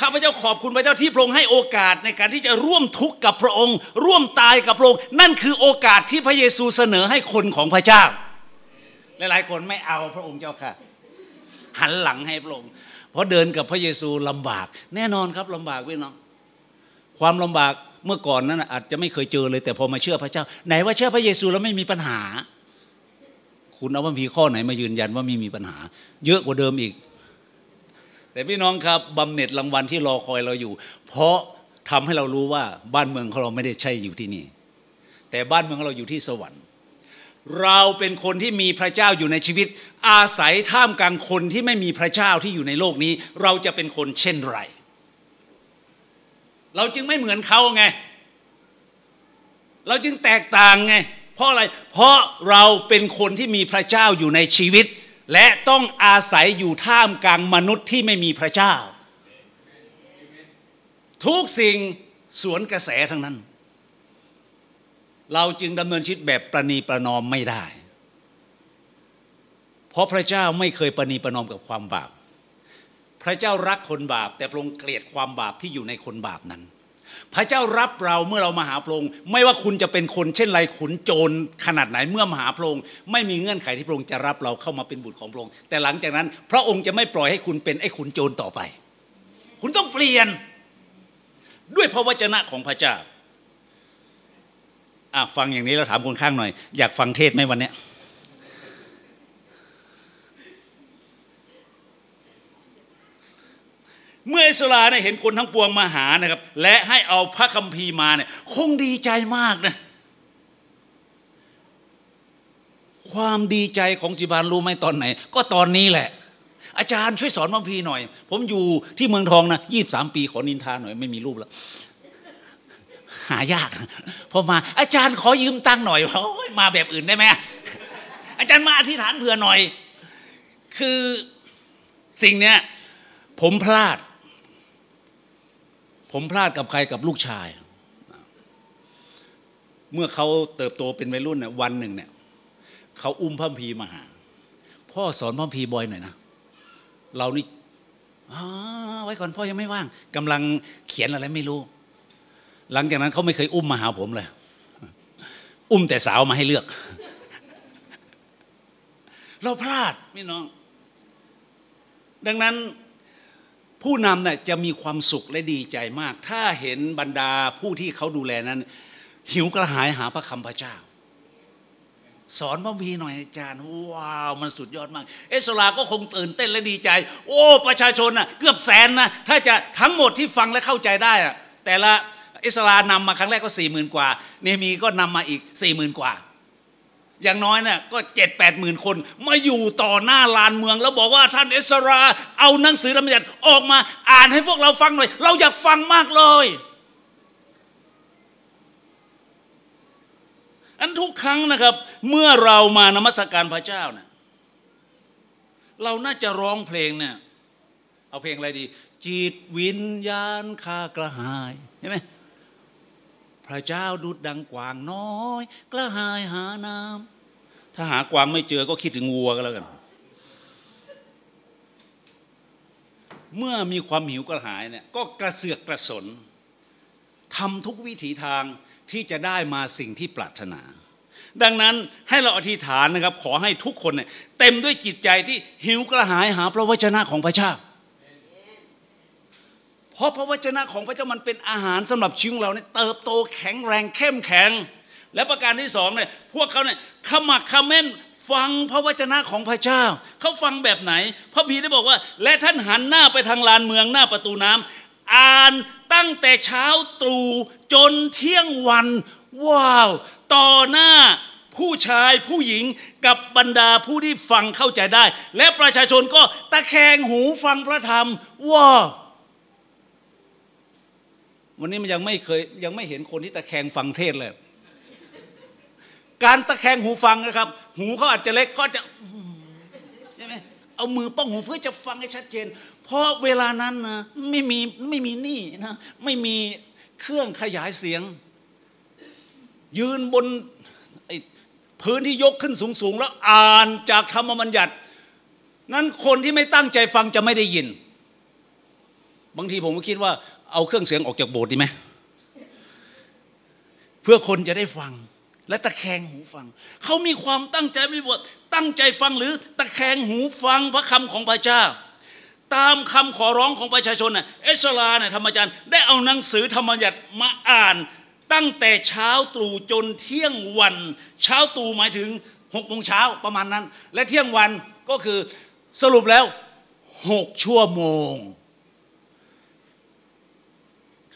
ข้าพเจ้าขอบคุณพระเจ้าที่พระองค์ให้โอกาสในการที่จะร่วมทุกข์กับพระองค์ ร่วมตายกับพระองค์ นั่นคือโอกาสที่พระเยซูเสนอให้คนของพระเจ้า หลายๆ คนไม่เอาพระองค์เจ้าค่ะ หันหลังให้พระองค์ เพราะเดินกับพระเยซูลำบาก แน่นอนครับลำบากพี่น้อง ความลำบากเมื่อก่อนนั้นอาจจะไม่เคยเจอเลย แต่พอมาเชื่อพระเจ้า ไหนว่าเชื่อพระเยซูแล้วไม่มีปัญหา คุณเอาว่ามีข้อไหนมายืนยันว่าไม่มีปัญหา เยอะกว่าเดิมอีก แต่พี่น้องครับบำเหน็จรางวัลที่รอคอยเราอยู่ เพราะทำให้เรารู้ว่าบ้านเมืองของเราไม่ได้ใช่อยู่ที่นี่ แต่บ้านเมืองของเราอยู่ที่สวรรค์ เราเป็นคนที่มีพระเจ้าอยู่ในชีวิต อาศัยท่ามกลางคนที่ไม่มีพระเจ้าที่อยู่ในโลกนี้ เราจะเป็นคนเช่นไร เราจึงไม่เหมือนเขาไง เราจึงแตกต่างไง เพราะอะไรเพราะเราเป็นคนที่มีพระเจ้าอยู่ในชีวิต และต้องอาศัยอยู่ท่ามกลางมนุษย์ที่ไม่มีพระเจ้า ทุกสิ่งสวนกระแสทั้งนั้น เราจึงดำเนินชีวิตแบบประนีประนอมไม่ได้ เพราะพระเจ้าไม่เคยประนีประนอมกับความบาป พระเจ้ารักคนบาป แต่พระองค์เกลียดความบาปที่อยู่ในคนบาปนั้น พระเจ้ารับเราเมื่อเรามาหาพระองค์ไม่ว่าคุณจะเป็นคนเช่นไรขุนโจรขนาดไหนเมื่อมาหาพระองค์ไม่มีเงื่อนไขที่พระองค์จะรับเราเข้ามาเป็นบุตรของพระองค์แต่หลังจากนั้น พระองค์จะไม่ปล่อยให้คุณเป็นไอ้ขุนโจรต่อไป คุณต้องเปลี่ยน ด้วยพระวจนะของพระเจ้าอะฟังอย่างนี้เราถามคนข้างหน่อย อยากฟังเทศไหมวันนี้ เมื่ออิสราเนี่ยเห็นคนทั้งปวงมาหานะครับ และให้เอาพระคัมภีร์มาเนี่ยคงดีใจมากนะความดีใจของสิบานรู้ไหมตอนไหน ก็ตอนนี้แหละ อาจารย์ช่วยสอนพระคัมภีร์หน่อย ผมอยู่ที่เมืองทองนะยี่สามปีขอนินทาหน่อยไม่มีรูปแล้วหายากพอมา อาจารย์ขอยืมตังค์หน่อยมาแบบอื่นได้ไหมอาจารย์มาอธิษฐานเผื่อหน่อย คือสิ่งเนี้ยผมพลาด ผมพลาดกับใครกับลูกชาย เมื่อเขาเติบโตเป็นวัยรุ่นเนี่ยวันหนึ่งเนี่ยเขาอุ้มพระพีมาหา พ่อสอนพระพีบอยหน่อยนะ เรานี่ไว้ก่อนพ่อยังไม่ว่างกำลังเขียนอะไรไม่รู้ หลังจากนั้นเขาไม่เคยอุ้มมาหาผมเลย อุ้มแต่สาวมาให้เลือก เราพลาดพี่น้อง ดังนั้น ผู้นำน่ะจะมีความสุขและดีใจมาก ถ้าเห็นบรรดาผู้ที่เขาดูแลนั้น หิวกระหายหาพระคำพระเจ้า สอนพระพีหน่อยอาจารย์ ว้าว มันสุดยอดมาก เอสราก็คงตื่นเต้นและดีใจ โอ้ ประชาชนน่ะเกือบแสนนะ ถ้าจะทั้งหมดที่ฟังและเข้าใจได้อะแต่ละเอสรานำมาครั้งแรกก็สี่หมื่นกว่า เนมีก็นำมาอีกสี่หมื่นกว่า อย่างน้อยเนี่ยก็เจ็ดแปดหมื่นคน มาอยู่ต่อหน้าลานเมือง แล้วบอกว่าท่านเอสรา เอาหนังสือธรรมยัติออกมาอ่านให้พวกเราฟังหน่อย เราอยากฟังมากเลย อันทุกครั้งนะครับ เมื่อเรามานมัสการพระเจ้าเนี่ยเราน่าจะร้องเพลงเนี่ยเอาเพลงอะไรดี จิตวิญญาณข้ากระหายใช่ไหม พระเจ้าดุดดังกวางน้อย กระหายหาน้ำถ้าหากวางไม่เจอก็คิดถึงวัวก็แล้วกัน เมื่อมีความหิวกระหายเนี่ยก็กระเสือกกระสนทำทุกวิถีทางที่จะได้มาสิ่งที่ปรารถนา ดังนั้นให้เราอธิษฐานนะครับ ขอให้ทุกคนเนี่ยเต็มด้วยจิตใจที่หิวกระหายหาพระวจนะของพระเจ้า เพราะพระวจนะของพระเจ้ามันเป็นอาหารสำหรับชีวิตเราเนี่ยเติบโตแข็งแรงเข้มแข็ง และประการที่สองเนี่ยพวกเขาเนี่ยขมักขม้นฟังพระวจนะของพระเจ้า เขาฟังแบบไหน พระพีได้บอกว่า และท่านหันหน้าไปทางลานเมืองหน้าประตูน้ำอ่านตั้งแต่เช้าตรู่จนเที่ยงวัน ว้าว ต่อหน้าผู้ชายผู้หญิงกับบรรดาผู้ที่ฟังเข้าใจได้ และประชาชนก็ตะแคงหูฟังพระธรรมว่าว วันนี้มันยังไม่เคยยังไม่เห็นคนที่ตะแคงฟังเทศเลย การตะแคงหูฟังนะครับ หูเขาอาจจะเล็กเขาจะใช่ไหมเอามือป้องหูเพื่อจะฟังให้ชัดเจน เพราะเวลานั้นนะไม่มีไม่มีนี่นะไม่มีเครื่องขยายเสียง ยืนบนพื้นที่ยกขึ้นสูงๆ แล้วอ่านจากธรรมบัญญัติ นั้นคนที่ไม่ตั้งใจฟังจะไม่ได้ยิน บางทีผมก็คิดว่าเอาเครื่องเสียงออกจากโบสถ์ดีไหมเพื่อคนจะได้ฟัง และตะแคงหูฟัง เขามีความตั้งใจไม่บวชตั้งใจฟังหรือตะแคงหูฟังพระคำของพระเจ้า ตามคำขอร้องของประชาชนน่ะเอสลาเนี่ยธรรมจารย์ ได้เอาหนังสือธรรมบัญญัติมาอ่าน ตั้งแต่เช้าตรู่จนเที่ยงวัน เช้าตรู่หมายถึงหกโมงเช้าประมาณนั้น และเที่ยงวันก็คือสรุปแล้วหกชั่วโมง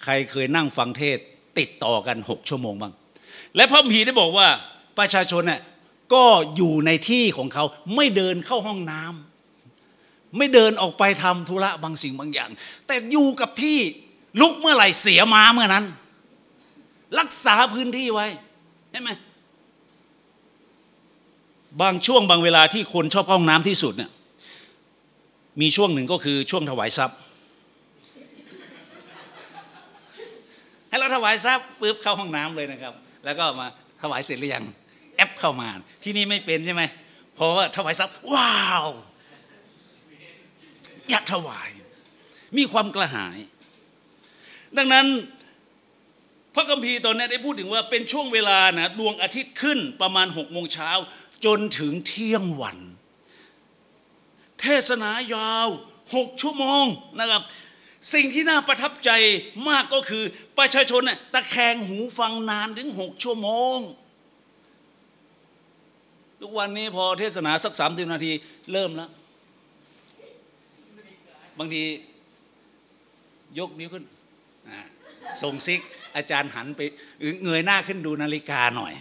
ใครเคยนั่งฟังเทศติดต่อกันหกชั่วโมงบ้าง และพระมีได้บอกว่าประชาชนเนี่ยก็อยู่ในที่ของเขาไม่เดินเข้าห้องน้ำไม่เดินออกไปทำธุระบางสิ่งบางอย่าง แต่อยู่กับที่ลุกเมื่อไหร่เสียมาเมื่อนั้น รักษาพื้นที่ไว้ใช่ไหมบางช่วงบางเวลาที่คนชอบเข้าห้องน้ำที่สุดเนี่ยมีช่วงหนึ่งก็คือช่วงถวายทรัพย์ ให้เราถวายทรัพย์ปุ๊บเข้าห้องน้ำเลยนะครับ แล้วก็มาถวายเสร็จหรือยังแอปเข้ามาที่นี่ไม่เป็นใช่ไหมเพราะว่าถวายทรัพย์ว้าว อยากถวาย มีความกระหาย ดังนั้นพระคัมภีร์ตอนนี้ได้พูดถึงว่าเป็นช่วงเวลานะดวงอาทิตย์ขึ้นประมาณหกโมงเช้าจนถึงเที่ยงวัน เทศนายาวหกชั่วโมงนะครับ สิ่งที่น่าประทับใจมากก็คือ ประชาชนตะแคงหูฟังนานถึงหกชั่วโมง ทุกวันนี้พอเทศนาสักสามสิบนาที เริ่มแล้ว บางที ยกนิ้วขึ้นส่งซิก อาจารย์หันไปเงยหน้าขึ้นดูนาฬิกาหน่อย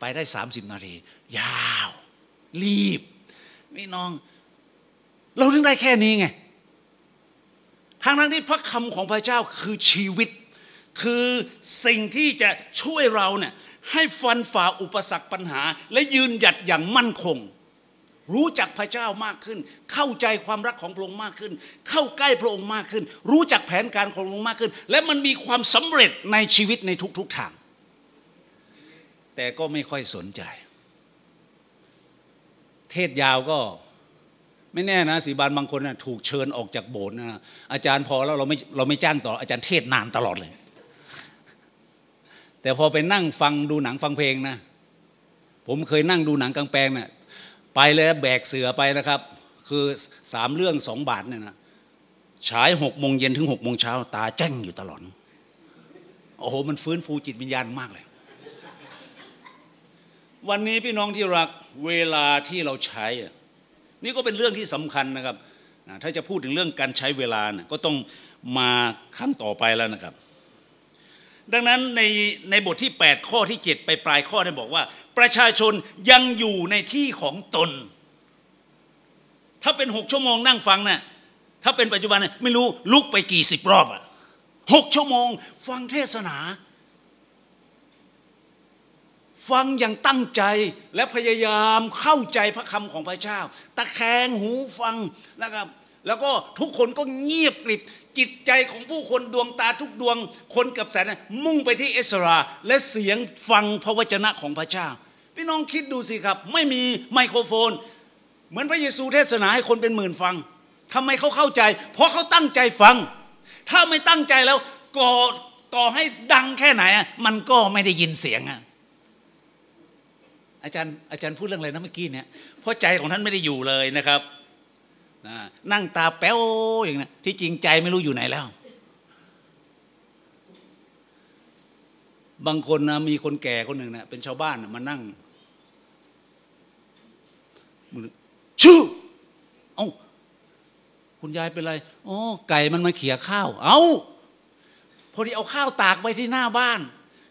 ไปได้สามสิบนาที ยาว รีบพี่น้อง เราถึงได้แค่นี้ไง ทางนั้นที่พระคำของพระเจ้าคือชีวิต คือสิ่งที่จะช่วยเราเนี่ยให้ฟันฝ่าอุปสรรคปัญหา และยืนหยัดอย่างมั่นคง รู้จักพระเจ้ามากขึ้น เข้าใจความรักของพระองค์มากขึ้น เข้าใกล้พระองค์มากขึ้น รู้จักแผนการของพระองค์มากขึ้น และมันมีความสำเร็จในชีวิตในทุกๆทาง แต่ก็ไม่ค่อยสนใจ เทศยาวก็ ไม่แน่นะสีบานบางคนนะถูกเชิญออกจากโบสถ์นะอาจารย์พอแล้วเราไม่เราไม่จ้างต่ออาจารย์เทศนานตลอดเลย แต่พอไปนั่งฟังดูหนังฟังเพลงนะ ผมเคยนั่งดูหนังกลางแปลงเนะ่ยไปเลยแบกเสือไปนะครับ คือสามเรื่องสองบาทเนี่ยนะฉายหกโมงเย็นถึงหกโมงเช้าตาแจ้งอยู่ตลอดโอ้โหมันฟื้นฟูจิตวิญญาณมากเลย วันนี้พี่น้องที่รักเวลาที่เราใช้ นี่ก็เป็นเรื่องที่สำคัญนะครับถ้าจะพูดถึงเรื่องการใช้เวลานะก็ต้องมาขั้นต่อไปแล้วนะครับ ดังนั้นในในบทที่ 8 ข้อที่ 7 ไปปลายข้อได้บอกว่า ประชาชนยังอยู่ในที่ของตน ถ้าเป็นหกชั่วโมงนั่งฟังนะ่ะถ้าเป็นปัจจุบันเนี่ยไม่รู้ลุกไปกี่สิบรอบอะหกชั่วโมง ฟังเทศนา ฟังอย่างตั้งใจและพยายามเข้าใจพระคำของพระเจ้า ตะแคงหูฟังนะครับ แล้วก็ทุกคนก็เงียบกริบ จิตใจของผู้คนดวงตาทุกดวงคนกับแสนมุ่งไปที่เอสรา และเสียงฟังพระวจนะของพระเจ้า พี่น้องคิดดูสิครับ ไม่มีไมโครโฟน เหมือนพระเยซูเทศนาให้คนเป็นหมื่นฟังทำไมเขาเข้าใจ เพราะเขาตั้งใจฟัง ถ้าไม่ตั้งใจแล้วก่อต่อให้ดังแค่ไหนมันก็ไม่ได้ยินเสียงอะ อาจารย์อาจารย์พูดเรื่องอะไรนะเมื่อกี้เนี่ยเพราะใจของท่านไม่ได้อยู่เลยนะครับนั่งตาแป๊วอย่างนี้ที่จริงใจไม่รู้อยู่ไหนแล้ว บางคนนะมีคนแก่คนหนึ่งนะเป็นชาวบ้านนะมานั่งชื่อเอ้าคุณยายเป็นไรอ๋อไก่มันมาเขี่ยข้าว เอา้าพอดีเอาข้าวตากไว้ที่หน้าบ้าน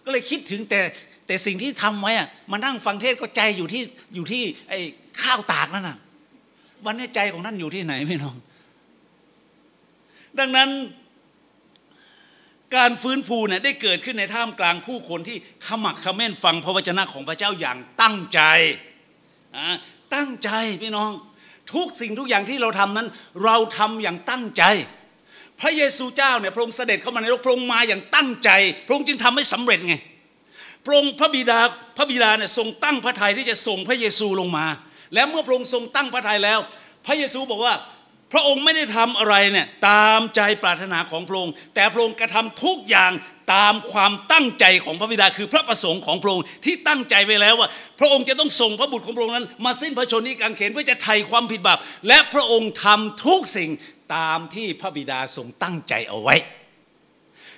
ก็เลยคิดถึงแต่ แต่สิ่งที่ทำไว้อะมานั่งฟังเทศก็ใจอยู่ที่อยู่ที่ไอ้ข้าวตากนั่นน่ะ วันนี้ใจของท่านอยู่ที่ไหนพี่น้อง ดังนั้น การฟื้นฟูเนี่ยได้เกิดขึ้นในท่ามกลางผู้คนที่ขมักขม้นฟังพระวจนะของพระเจ้าอย่างตั้งใจอ่าตั้งใจพี่น้อง ทุกสิ่งทุกอย่างที่เราทำนั้น เราทำอย่างตั้งใจพระเยซูเจ้าเนี่ยพระองค์เสด็จเข้ามาในโลกพระองค์มาอย่างตั้งใจ พระองค์จึงทำให้สำเร็จไง พระองค์พระบิดาพระบิดาเนี่ยทรงตั้งพระทัยที่จะส่งพระเยซูลงมา แล้วเมื่อพระองค์ทรงตั้งพระทัยแล้ว พระเยซูบอกว่า พระองค์ไม่ได้ทำอะไรเนี่ยตามใจปรารถนาของพระองค์แต่พระองค์กระทำทุกอย่างตามความตั้งใจของพระบิดาคือพระประสงค์ของพระองค์ที่ตั้งใจไว้แล้วว่า พระองค์จะต้องส่งพระบุตรของพระองค์นั้น มาสิ้นพระชนนี้กางเขนเพื่อจะไถ่ความผิดบาปและพระองค์ทำทุกสิ่งตามที่พระบิดาทรงตั้งใจเอาไว้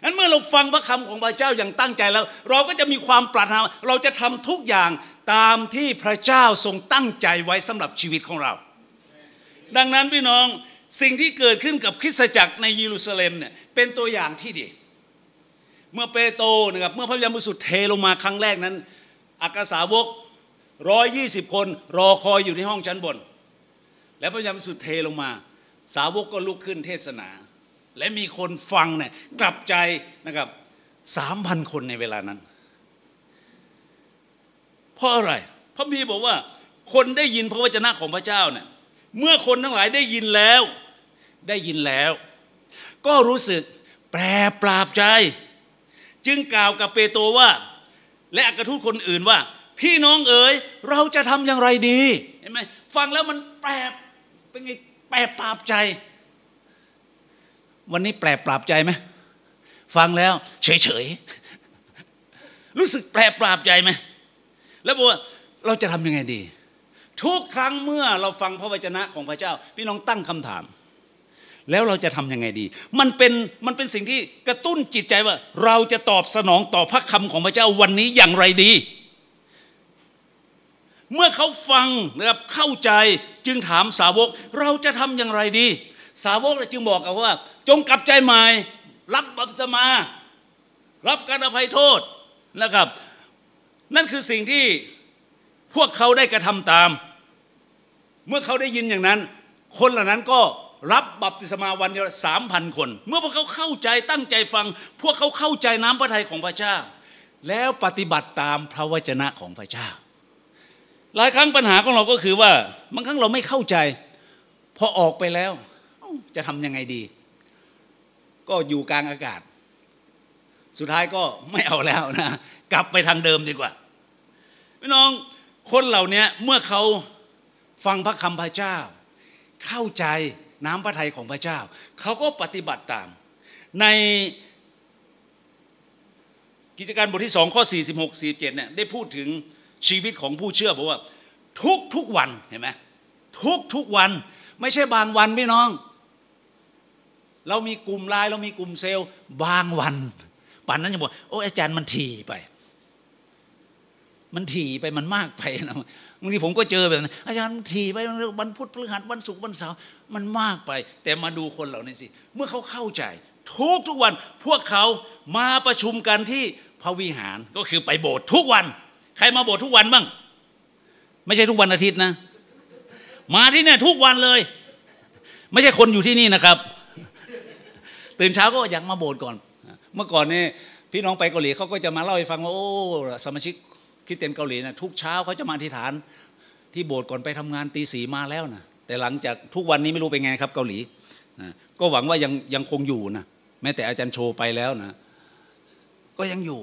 นั้นเมื่อเราฟังพระคำของพระเจ้าอย่างตั้งใจแล้ว เราก็จะมีความปรารถนาเราจะทำทุกอย่างตามที่พระเจ้าทรงตั้งใจไว้สำหรับชีวิตของเรา ดังนั้นพี่น้องสิ่งที่เกิดขึ้นกับคริสตจักรในเยรูซาเล็มเนี่ยเป็นตัวอย่างที่ดี เมื่อเปโตรนะครับเมื่อพระยามบริสุทธิ์เทลงมาครั้งแรกนั้นอักษาวกร้อยยี่สิบคนรอคอยอยู่ในห้องชั้นบน แล้วพระยามบริสุทธิ์เทลงมา สาวกก็ลุกขึ้นเทศนา และมีคนฟังเนี่ยกลับใจนะครับสามพันคนในเวลานั้น เพราะอะไร พระบีร์บอกว่า คนได้ยินพระวจนะของพระเจ้าเนี่ยเมื่อคนทั้งหลายได้ยินแล้ว ได้ยินแล้ว ก็รู้สึกแปรปราบใจ จึงกล่าวกับเปโตรว่า และอักทูตคนอื่นว่า พี่น้องเอ๋ยเราจะทำอย่างไรดีเห็นไหมฟังแล้วมันแปรเป็นไงแปรปราบใจ วันนี้แปรปราบใจไหมฟังแล้วเฉยๆรู้สึกแปรปราบใจไหมแล้วบอกว่าเราจะทำยังไงดี ทุกครั้งเมื่อเราฟังพระวจนะของพระเจ้า พี่น้องตั้งคำถาม แล้วเราจะทำยังไงดี มันเป็นมันเป็นสิ่งที่กระตุ้นจิตใจว่า เราจะตอบสนองต่อพระคำของพระเจ้าวันนี้อย่างไรดี เมื่อเขาฟังนะครับเข้าใจจึงถามสาวก เราจะทำอย่างไรดี สาวกจึงบอกกับว่า จงกลับใจใหม่ รับบัพติศมา รับการอภัยโทษนะครับ นั่นคือสิ่งที่พวกเขาได้กระทำตาม เมื่อเขาได้ยินอย่างนั้น คนเหล่านั้นก็รับบัพติศมาวันเดียวสามพันคน เมื่อพวกเขาเข้าใจตั้งใจฟัง พวกเขาเข้าใจน้ำพระทัยของพระเจ้า แล้วปฏิบัติตามพระวจนะของพระเจ้า หลายครั้งปัญหาของเราก็คือว่าบางครั้งเราไม่เข้าใจ พอออกไปแล้ว จะทำยังไงดี ก็อยู่กลางอากาศ สุดท้ายก็ไม่เอาแล้วนะ กลับไปทางเดิมดีกว่า พี่น้องคนเหล่านี้เมื่อเขาฟังพระคำพระเจ้า เข้าใจน้ำพระทัยของพระเจ้า เขาก็ปฏิบัติตาม ในกิจการบทที่สองข้อ 46 47เนี่ยได้พูดถึงชีวิตของผู้เชื่อบอกว่า ทุกทุกวันเห็นไหมทุกทุกวัน ไม่ใช่บางวันพี่น้อง เรามีกลุ่มไลน์เรามีกลุ่มเซลล์บางวันป่านนั้นจะบอกโอ้อาจารย์มันทีไป มันถี่ไปมันมากไปนะบางทีผมก็เจอแบบนั้นอาจารย์ถี่ไปวันพุธพฤหัสวันศุกร์วันเสาร์มันมากไป แต่มาดูคนเหล่านี้สิ เมื่อเขาเข้าใจ ทุกทุกวัน พวกเขามาประชุมกันที่พระวิหารก็คือไปโบสถ์ทุกวัน ใครมาโบสถ์ทุกวันบ้างไม่ใช่ทุกวันอาทิตย์นะ มาที่เนี่ยทุกวันเลย ไม่ใช่คนอยู่ที่นี่นะครับ ตื่นเช้าก็อยากมาโบสถ์ก่อน เมื่อก่อนนี่พี่น้องไปเกาหลีเขาก็จะมาเล่าให้ฟังว่าโอ้สมาชิกคริสเตียนเกาหลีนะทุกเช้าเขาจะมาอธิษฐานที่โบสถ์ก่อนไปทำงานตีสีมาแล้วนะแต่หลังจากทุกวันนี้ไม่รู้เป็นไงครับเกาหลีนะก็หวังว่ายังยังคงอยู่นะแม้แต่อาจารย์โชไปแล้วนะก็ยังอยู่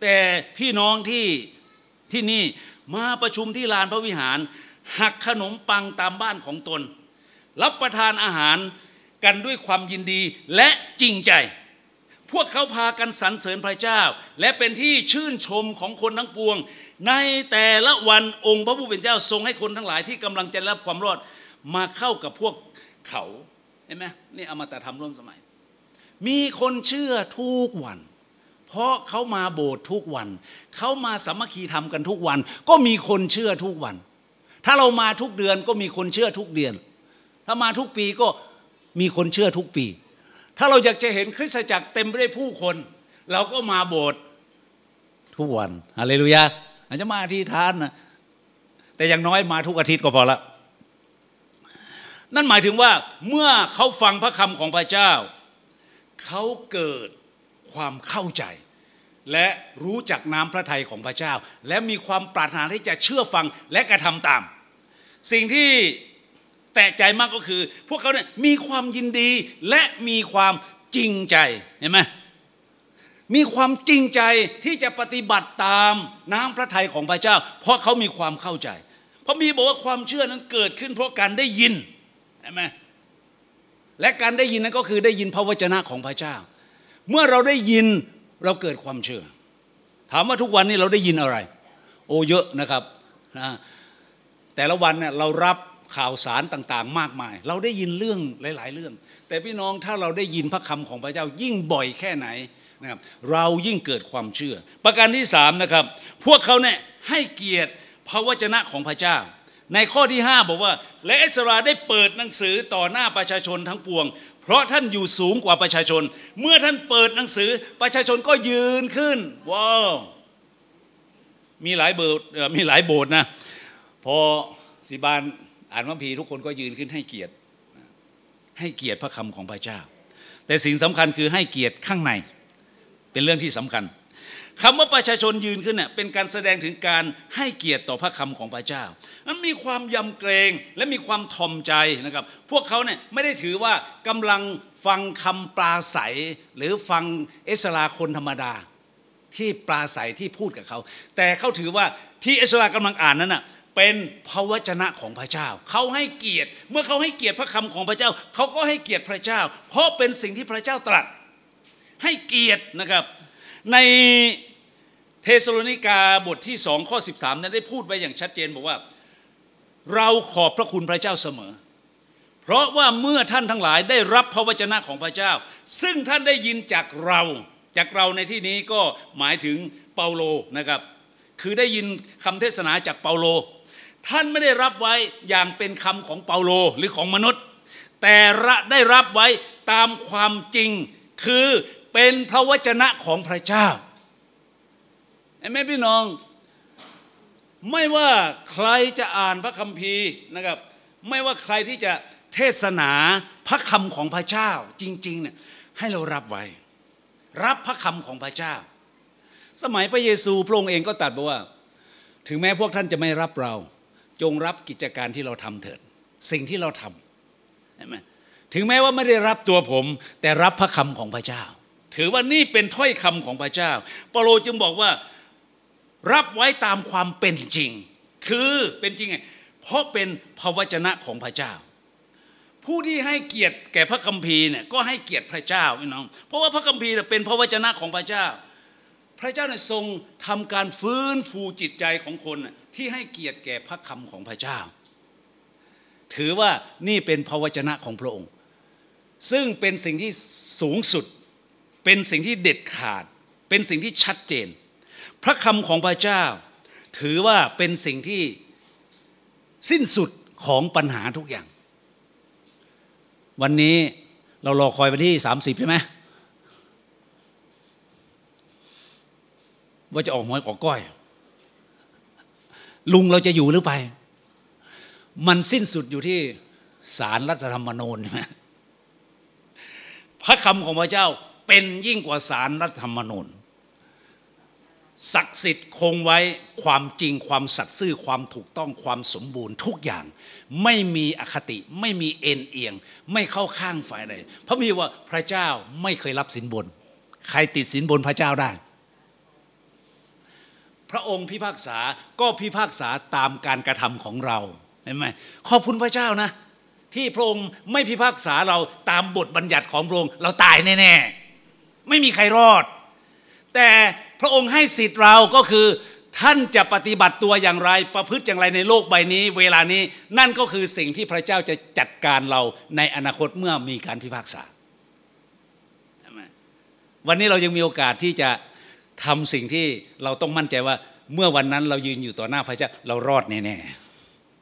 แต่พี่น้องที่ที่นี่มาประชุมที่ลานพระวิหาร หักขนมปังตามบ้านของตน รับประทานอาหาร กันด้วยความยินดีและจริงใจ พวกเขาพากันสรรเสริญพระเจ้า และเป็นที่ชื่นชมของคนทั้งปวง ในแต่ละวันองค์พระผู้เป็นเจ้าทรงให้คนทั้งหลายที่กำลังจะรับความรอดมาเข้ากับพวกเขาเห็นไหมนี่อมตะธรรมร่วมสมัย มีคนเชื่อทุกวัน เพราะเขามาโบสถ์ทุกวัน เขามาสามัคคีทำกันทุกวัน ก็มีคนเชื่อทุกวัน ถ้าเรามาทุกเดือนก็มีคนเชื่อทุกเดือน ถ้ามาทุกปีก็ มีคนเชื่อทุกปี ถ้าเราอยากจะเห็นคริสตจักรเต็มไปด้วยผู้คน เราก็มาโบสถ์ทุกวันฮาเลลูยาอาจจะมาที่ทานนะแต่อย่างน้อยมาทุกอาทิตย์ก็พอละนั่นหมายถึงว่าเมื่อเขาฟังพระคำของพระเจ้า เขาเกิดความเข้าใจ และรู้จักน้ำพระทัยของพระเจ้า และมีความปรารถนาที่จะเชื่อฟังและกระทำตาม สิ่งที่ แตกใจมากก็คือ พวกเขาเนี่ยมีความยินดีและมีความจริงใจเห็นไหมมีความจริงใจที่จะปฏิบัติตามน้ำพระทัยของพระเจ้า เพราะเขามีความเข้าใจ เพราะมีบอกว่าความเชื่อนั้นเกิดขึ้น เพราะการได้ยินเห็นไหมและการได้ยินนั้นก็คือได้ยินพระวจนะของพระเจ้า เมื่อเราได้ยินเราเกิดความเชื่อ ถามว่าทุกวันนี้เราได้ยินอะไร โอ้เยอะนะครับนะแต่ละวันเนี่ยเรารับ ข่าวสารต่างๆ มากมาย เราได้ยินเรื่องหลาย ๆ เรื่อง แต่พี่น้องถ้าเราได้ยินพระคำของพระเจ้ายิ่งบ่อยแค่ไหนนะครับเรายิ่งเกิดความเชื่อ ประการที่สามนะครับพวกเขาเนี่ยให้เกียรติพระวจนะของพระเจ้า ในข้อที่ 5 บอกว่า และเอสราได้เปิดหนังสือต่อหน้าประชาชนทั้งปวง เพราะท่านอยู่สูงกว่าประชาชน เมื่อท่านเปิดหนังสือประชาชนก็ยืนขึ้นว้าวมีหลายเบทมีหลายโบสถ์นะพอสิบาน อ่านวัมพีทุกคนก็ยืนขึ้นให้เกียรติ ให้เกียรติพระคำของพระเจ้า แต่สิ่งสำคัญคือให้เกียรติข้างใน เป็นเรื่องที่สำคัญคำว่าประชาชนยืนขึ้นเนี่ยเป็นการแสดงถึงการให้เกียรติต่อพระคำของพระเจ้านั้นมีความยำเกรงและมีความทอมใจนะครับ พวกเขาเนี่ยไม่ได้ถือว่ากำลังฟังคำปลาใสหรือฟังเอสราคนธรรมดาที่ปลาใสที่พูดกับเขา แต่เขาถือว่าที่เอสรากำลังอ่านนั้นน่ะ เป็นพระวจนะของพระเจ้า เขาให้เกียรติ เมื่อเขาให้เกียรติพระคำของพระเจ้า เขาก็ให้เกียรติพระเจ้า เพราะเป็นสิ่งที่พระเจ้าตรัส ให้เกียรตินะครับ ในเทสโลนิกาบทที่สองข้อ 13 นั้นได้พูดไว้อย่างชัดเจนบอกว่า เราขอบพระคุณพระเจ้าเสมอ เพราะว่าเมื่อท่านทั้งหลายได้รับพระวจนะของพระเจ้า ซึ่งท่านได้ยินจากเรา จากเราในที่นี้ก็หมายถึงเปาโลนะครับ คือได้ยินคำเทศนาจากเปาโล ท่านไม่ได้รับไว้อย่างเป็นคำของเปาโลหรือของมนุษย์ แต่ได้รับไว้ตามความจริง คือเป็นพระวจนะของพระเจ้าแม่พี่น้อง ไม่ว่าใครจะอ่านพระคัมภีร์นะครับ ไม่ว่าใครที่จะเทศนาพระคำของพระเจ้าจริงๆเนี่ยให้เรารับไว้ รับพระคำของพระเจ้า สมัยพระเยซูพระองค์เองก็ตรัสบอกว่า ถึงแม้พวกท่านจะไม่รับเรา จงรับกิจการที่เราทำเถิด สิ่งที่เราทำเห็นไหมถึงแม้ว่าไม่ได้รับตัวผม แต่รับพระคำของพระเจ้า ถือว่านี่เป็นถ้อยคำของพระเจ้าเปโลจึงบอกว่ารับไว้ตามความเป็นจริง คือเป็นจริงไงเพราะเป็นพระวจนะของพระเจ้า ผู้ที่ให้เกียรติแก่พระคัมภีร์เนี่ยก็ให้เกียรติพระเจ้าพี่น้อง เพราะว่าพระคัมภีร์เป็นพระวจนะของพระเจ้า พระเจ้าเนี่ยทรงทำการฟื้นฟูจิตใจของคน ที่ให้เกียรติแก่พระคำของพระเจ้า ถือว่านี่เป็นพระวจนะของพระองค์ ซึ่งเป็นสิ่งที่สูงสุด เป็นสิ่งที่เด็ดขาด เป็นสิ่งที่ชัดเจน พระคำของพระเจ้า ถือว่าเป็นสิ่งที่สิ้นสุดของปัญหาทุกอย่าง วันนี้เรารอคอยวันที่สามสิบใช่ไหมว่าจะออกหวยออกก้อย ลุงเราจะอยู่หรือไป มันสิ้นสุดอยู่ที่สารรัฐธรรมนูญใช่ไหมพระคำของพระเจ้าเป็นยิ่งกว่าสารรัฐธรรมนูญศักดิ์สิทธิ์คงไว้ความจริงความสัตย์ซื่อความถูกต้องความสมบูรณ์ทุกอย่าง ไม่มีอคติไม่มีเอ็นเอียง ไม่เข้าข้างฝ่ายใดเพราะมีว่าพระเจ้าไม่เคยรับสินบน ใครติดสินบนพระเจ้าได้ พระองค์พิพากษาก็พิพากษาตามการกระทำของเราเห็นไหมขอบคุณพระเจ้านะ ที่พระองค์ไม่พิพากษาเราตามบทบัญญัติของพระองค์เราตายแน่ๆไม่มีใครรอด แต่พระองค์ให้สิทธิ์เราก็คือท่านจะปฏิบัติตัวอย่างไรประพฤติอย่างไรในโลกใบนี้ เวลานี้นั่นก็คือสิ่งที่พระเจ้าจะจัดการเราในอนาคตเมื่อมีการพิพากษา วันนี้เรายังมีโอกาสที่จะ ทำสิ่งที่เราต้องมั่นใจว่า เมื่อวันนั้นเรายืนอยู่ต่อหน้าพระเจ้าเรารอดแน่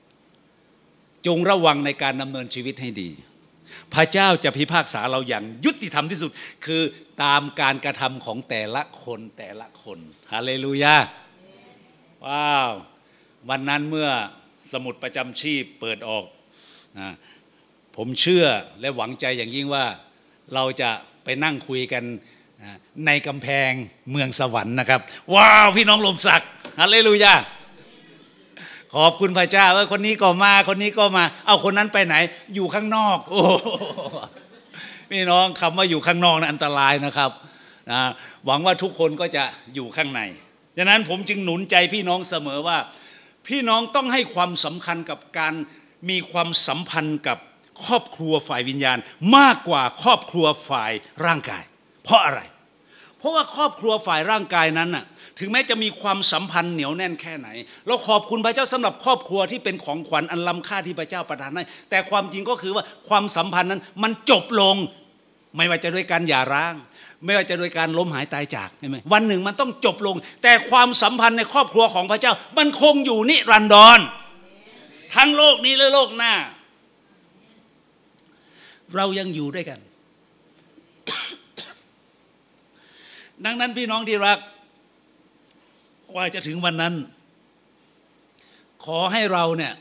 ๆจงระวังในการดำเนินชีวิตให้ดี พระเจ้าจะพิพากษาเราอย่างยุติธรรมที่สุด คือตามการกระทำของแต่ละคนแต่ละคนฮาเลลูยาว้าววันนั้นเมื่อสมุดประจำชีพเปิดออกนะผมเชื่อและหวังใจอย่างยิ่งว่าเราจะไปนั่งคุยกัน ในกำแพงเมืองสวรรค์นะครับ ว้าวพี่น้องลมศักดิ์ฮาเลลูยาขอบคุณพระเจ้าเออคนนี้ก็มาคนนี้ก็มา เอาคนนั้นไปไหน อยู่ข้างนอก โอ้พี่น้องคำว่าอยู่ข้างนอกนะั้นอันตรายนะครับนะหวังว่าทุกคนก็จะอยู่ข้างในดังนั้นผมจึงหนุนใจพี่น้องเสมอว่า พี่น้องต้องให้ความสำคัญกับการมีความสัมพันธ์กับครอบครัวฝ่ายวิญญาณ มากกว่าครอบครัวฝ่ายร่างกาย เพราะอะไร ราะว่าครอบครัวฝ่ายร่างกายนั้นน่ะถึงแม้จะมีความสัมพันธ์เหนียวแน่นแค่ไหน เราขอบคุณพระเจ้าสำหรับครอบครัวที่เป็นของขวัญอันล้าค่าที่พระเจ้าประทานให้แต่ความจริงก็คือว่าความสัมพันธ์นั้นมันจบลง ไม่ว่าจะด้วยการหย่าร้าง ไม่ว่าจะโดยการล้มหายตายจากใช่ไหมวันหนึ่งมันต้องจบลง แต่ความสัมพันธ์ในครอบครัวของพระเจ้า มันคงอยู่นิรันดรทั้งโลกนี้และโลกหน้า เรายังอยู่ด้วยกัน ดังนั้นพี่น้องที่รัก กว่าจะถึงวันนั้น ขอให้เราเนี่ย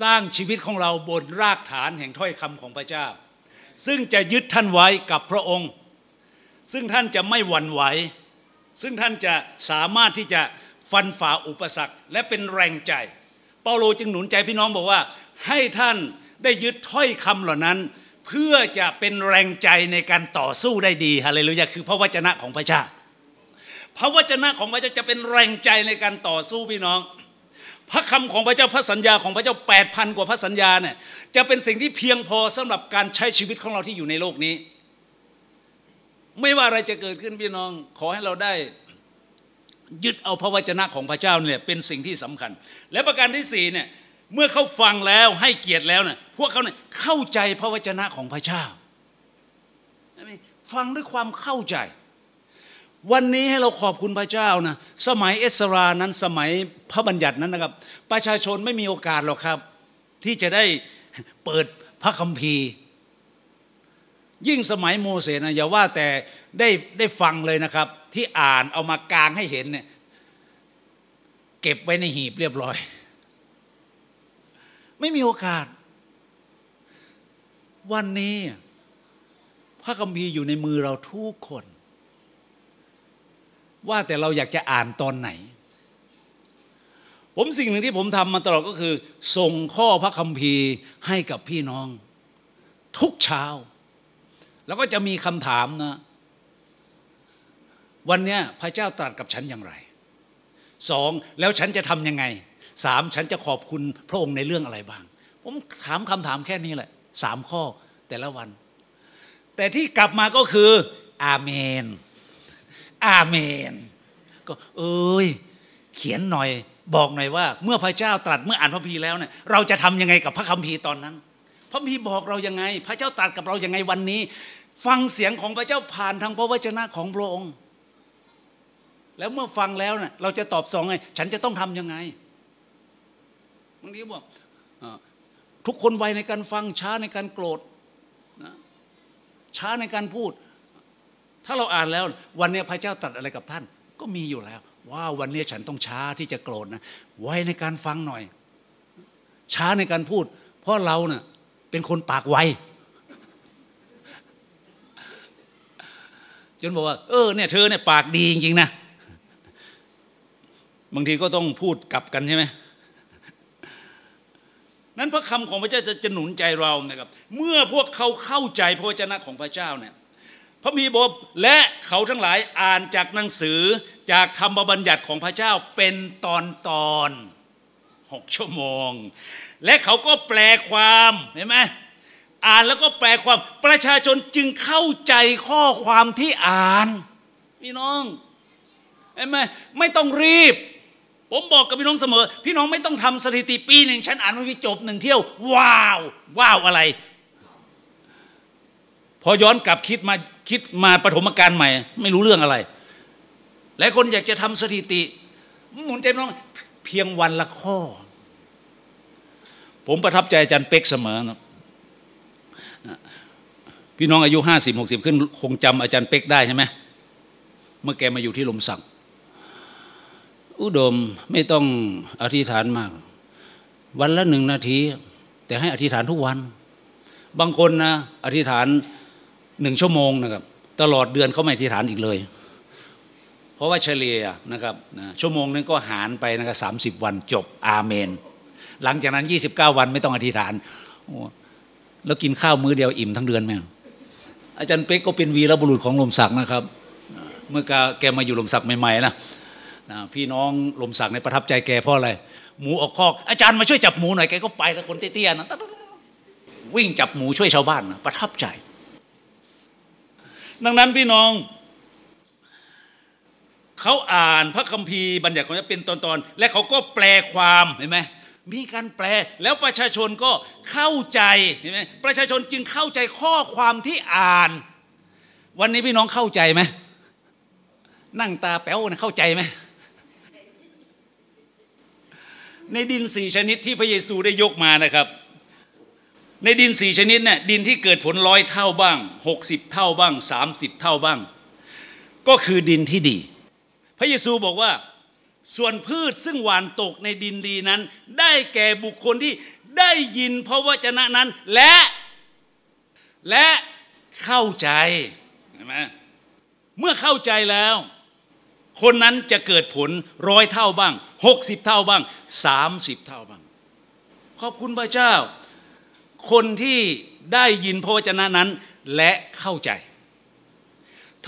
สร้างชีวิตของเราบนรากฐานแห่งถ้อยคำของพระเจ้า ซึ่งจะยึดท่านไว้กับพระองค์ ซึ่งท่านจะไม่หวั่นไหว ซึ่งท่านจะสามารถที่จะฟันฝ่าอุปสรรคและเป็นแรงใจ เปาโลจึงหนุนใจพี่น้องบอกว่า ให้ท่านได้ยึดถ้อยคำเหล่านั้น เพื่อจะเป็นแรงใจในการต่อสู้ได้ดีฮาเลลูยาคือพระวจนะของพระเจ้าพระวจนะของพระเจ้าจะเป็นแรงใจในการต่อสู้พี่น้อง พระคำของพระเจ้าพระสัญญาของพระเจ้าแปดพันกว่าพระสัญญาเนี่ยจะเป็นสิ่งที่เพียงพอสำหรับการใช้ชีวิตของเราที่อยู่ในโลกนี้ ไม่ว่าอะไรจะเกิดขึ้นพี่น้อง ขอให้เราได้ยึดเอาพระวจนะของพระเจ้าเนี่ยเป็นสิ่งที่สำคัญ และประการที่สี่เนี่ย เมื่อเขาฟังแล้วให้เกียรติแล้วเนี่ยพวกเขาเนี่ยเข้าใจพระวจนะของพระเจ้า ฟังด้วยความเข้าใจ วันนี้ให้เราขอบคุณพระเจ้านะสมัยเอสรานั้นสมัยพระบัญญัตินั้นนะครับ ประชาชนไม่มีโอกาสหรอกครับ ที่จะได้เปิดพระคัมภีร์ ยิ่งสมัยโมเสสนะอย่าว่าแต่ได้ได้ฟังเลยนะครับ ที่อ่านเอามากางให้เห็นเนี่ยเก็บไว้ในหีบเรียบร้อย ไม่มีโอกาส วันนี้ พระคัมภีร์อยู่ในมือเราทุกคน ว่าแต่เราอยากจะอ่านตอนไหน ผมสิ่งหนึ่งที่ผมทำมาตลอดก็คือ ส่งข้อพระคัมภีร์ให้กับพี่น้อง ทุกเช้า แล้วก็จะมีคำถามนะ วันนี้พระเจ้าตรัสกับฉันอย่างไรสองแล้วฉันจะทำยังไง สามฉันจะขอบคุณพระองค์ในเรื่องอะไรบ้าง ผมถามคำถามแค่นี้แหละสามข้อแต่ละวัน แต่ที่กลับมาก็คืออาเมน อาเมน ก็เอ้ยเขียนหน่อยบอกหน่อยว่า เมื่อพระเจ้าตรัสเมื่ออ่านพระพีแล้วเนี่ยเราจะทํำยังไงกับพระคัมภีร์ตอนนั้น พระพีบอกเรายังไง พระเจ้าตรัสกับเรายังไงวันนี้ ฟังเสียงของพระเจ้าผ่านทางพระวจนะของพระองค์ แล้วเมื่อฟังแล้วเนี่ยเราจะตอบสองไง ฉันจะต้องทํำยังไง บางทีบอกทุกคนไวในการฟังช้าในการโกรธนะช้าในการพูด ถ้าเราอ่านแล้ว วันนี้พระเจ้าตรัสอะไรกับท่าน ก็มีอยู่แล้ว ว่าวันนี้ฉันต้องช้าที่จะโกรธนะไวในการฟังหน่อย ช้าในการพูด เพราะเราเนะ่ะเป็นคนปากไวจนบอกว่าเออเนี่ยเธอเนี่ยปากดีจริงๆนะบางทีก็ต้องพูดกลับกันใช่ไหม นั้นพระคำของพระเจ้าจะจะหนุนใจเรานะครับ เมื่อพวกเขาเข้าใจพระวจนะของพระเจ้าเนี่ยพระมีบอกและเขาทั้งหลายอ่านจากหนังสือจากธรรมบัญญัติของพระเจ้าเป็นตอนตอนหกชั่วโมง และเขาก็แปลความเห็นไหมอ่านแล้วก็แปลความประชาชนจึงเข้าใจข้อความที่อ่าน พี่น้องเห็นไหมไม่ต้องรีบ ผมบอกกับพี่น้องเสมอ พี่น้องไม่ต้องทำสถิติปีหนึ่งฉันอ่านมันวิจบหนึ่งเที่ยว ว้าว ว้าวอะไร พอย้อนกลับคิดมาคิดมาปฐมกาลใหม่ ไม่รู้เรื่องอะไร หลายคนอยากจะทำสถิติ หมุนใจน้องเพียงวันละข้อ ผมประทับใจอาจารย์เป็กเสมอนะพี่น้องอายุห้าสิบหกสิบขึ้น คงจำอาจารย์เป๊กได้ใช่ไหมเมื่อแกมาอยู่ที่ลมสัก อุดมไม่ต้องอธิษฐานมาก วันละหนึ่งนาที แต่ให้อธิษฐานทุกวัน บางคนนะอธิษฐานหนึ่งชั่วโมงนะครับ ตลอดเดือนเขาไม่อธิษฐานอีกเลย เพราะว่าเฉลี่ยนะครับชั่วโมงนึงก็หารไปนะครับสามสิบวันจบอาเมน หลังจากนั้นยี่สิบเก้าวันไม่ต้องอธิษฐานแล้วกินข้าวมื้อเดียวอิ่มทั้งเดือนไหมอาจารย์เป๊กก็เป็นวีรบุรุษของลมศักดิ์นะครับ เมื่อแกมาอยู่ลมศักดิ์ใหม่ๆนะ พี่น้องลมศักดิ์ในประทับใจแกเพราะอะไร หมูออกคอก อาจารย์มาช่วยจับหมูหน่อยแกก็ไปแล้วคนเตี้ยๆนะวิ่งจับหมูช่วยชาวบ้านนะประทับใจ ดังนั้นพี่น้องเขาอ่านพระคัมภีร์บัญญัติของพระเป็นตอนๆและเขาก็แปลความเห็นไหมมีการแปลแล้วประชาชนก็เข้าใจเห็นไหมประชาชนจึงเข้าใจข้อความที่อ่าน วันนี้พี่น้องเข้าใจไหมนั่งตาแป๋วนะเข้าใจไหม ในดินสี่ชนิดที่พระเยซูได้ยกมานะครับ ในดินสี่ชนิดเนี่ยดินที่เกิดผลร้อยเท่าบ้างหกสิบเท่าบ้างสามสิบเท่าบ้าง ก็คือดินที่ดี พระเยซูบอกว่าส่วนพืชซึ่งหวานตกในดินดีนั้น ได้แก่บุคคลที่ได้ยินพระวจนะนั้นและและเข้าใจเห็นไหมเมื่อเข้าใจแล้ว คนนั้นจะเกิดผลร้อยเท่าบ้างหกสิบเท่าบ้างสามสิบเท่าบ้าง ขอบคุณพระเจ้า คนที่ได้ยินพระวจนะนั้นและเข้าใจ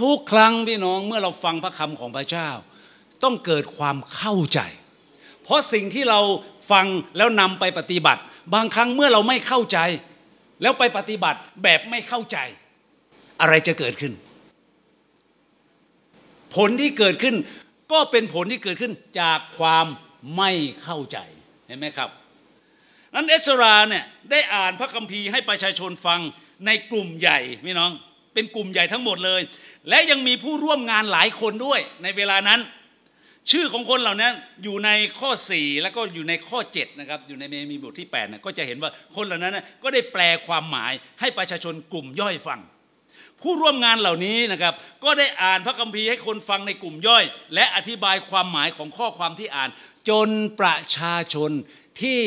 ทุกครั้งพี่น้องเมื่อเราฟังพระคำของพระเจ้า ต้องเกิดความเข้าใจ เพราะสิ่งที่เราฟังแล้วนำไปปฏิบัติ บางครั้งเมื่อเราไม่เข้าใจ แล้วไปปฏิบัติแบบไม่เข้าใจ อะไรจะเกิดขึ้น ผลที่เกิดขึ้น ก็เป็นผลที่เกิดขึ้นจากความไม่เข้าใจเห็นไหมครับนั้นเอสราเนี่ยได้อ่านพระคัมภีร์ให้ประชาชนฟังในกลุ่มใหญ่พี่น้อง เป็นกลุ่มใหญ่ทั้งหมดเลย และยังมีผู้ร่วมงานหลายคนด้วยในเวลานั้น ชื่อของคนเหล่านั้นอยู่ในข้อ 4 แล้วก็อยู่ในข้อ7นะครับอยู่ในเมมีบทที่8นะก็จะเห็นว่าคนเหล่านั้นก็ได้แปลความหมายให้ประชาชนกลุ่มย่อยฟัง ผู้ร่วมงานเหล่านี้นะครับ ก็ได้อ่านพระคัมภีร์ให้คนฟังในกลุ่มย่อย และอธิบายความหมายของข้อความที่อ่าน จนประชาชนที่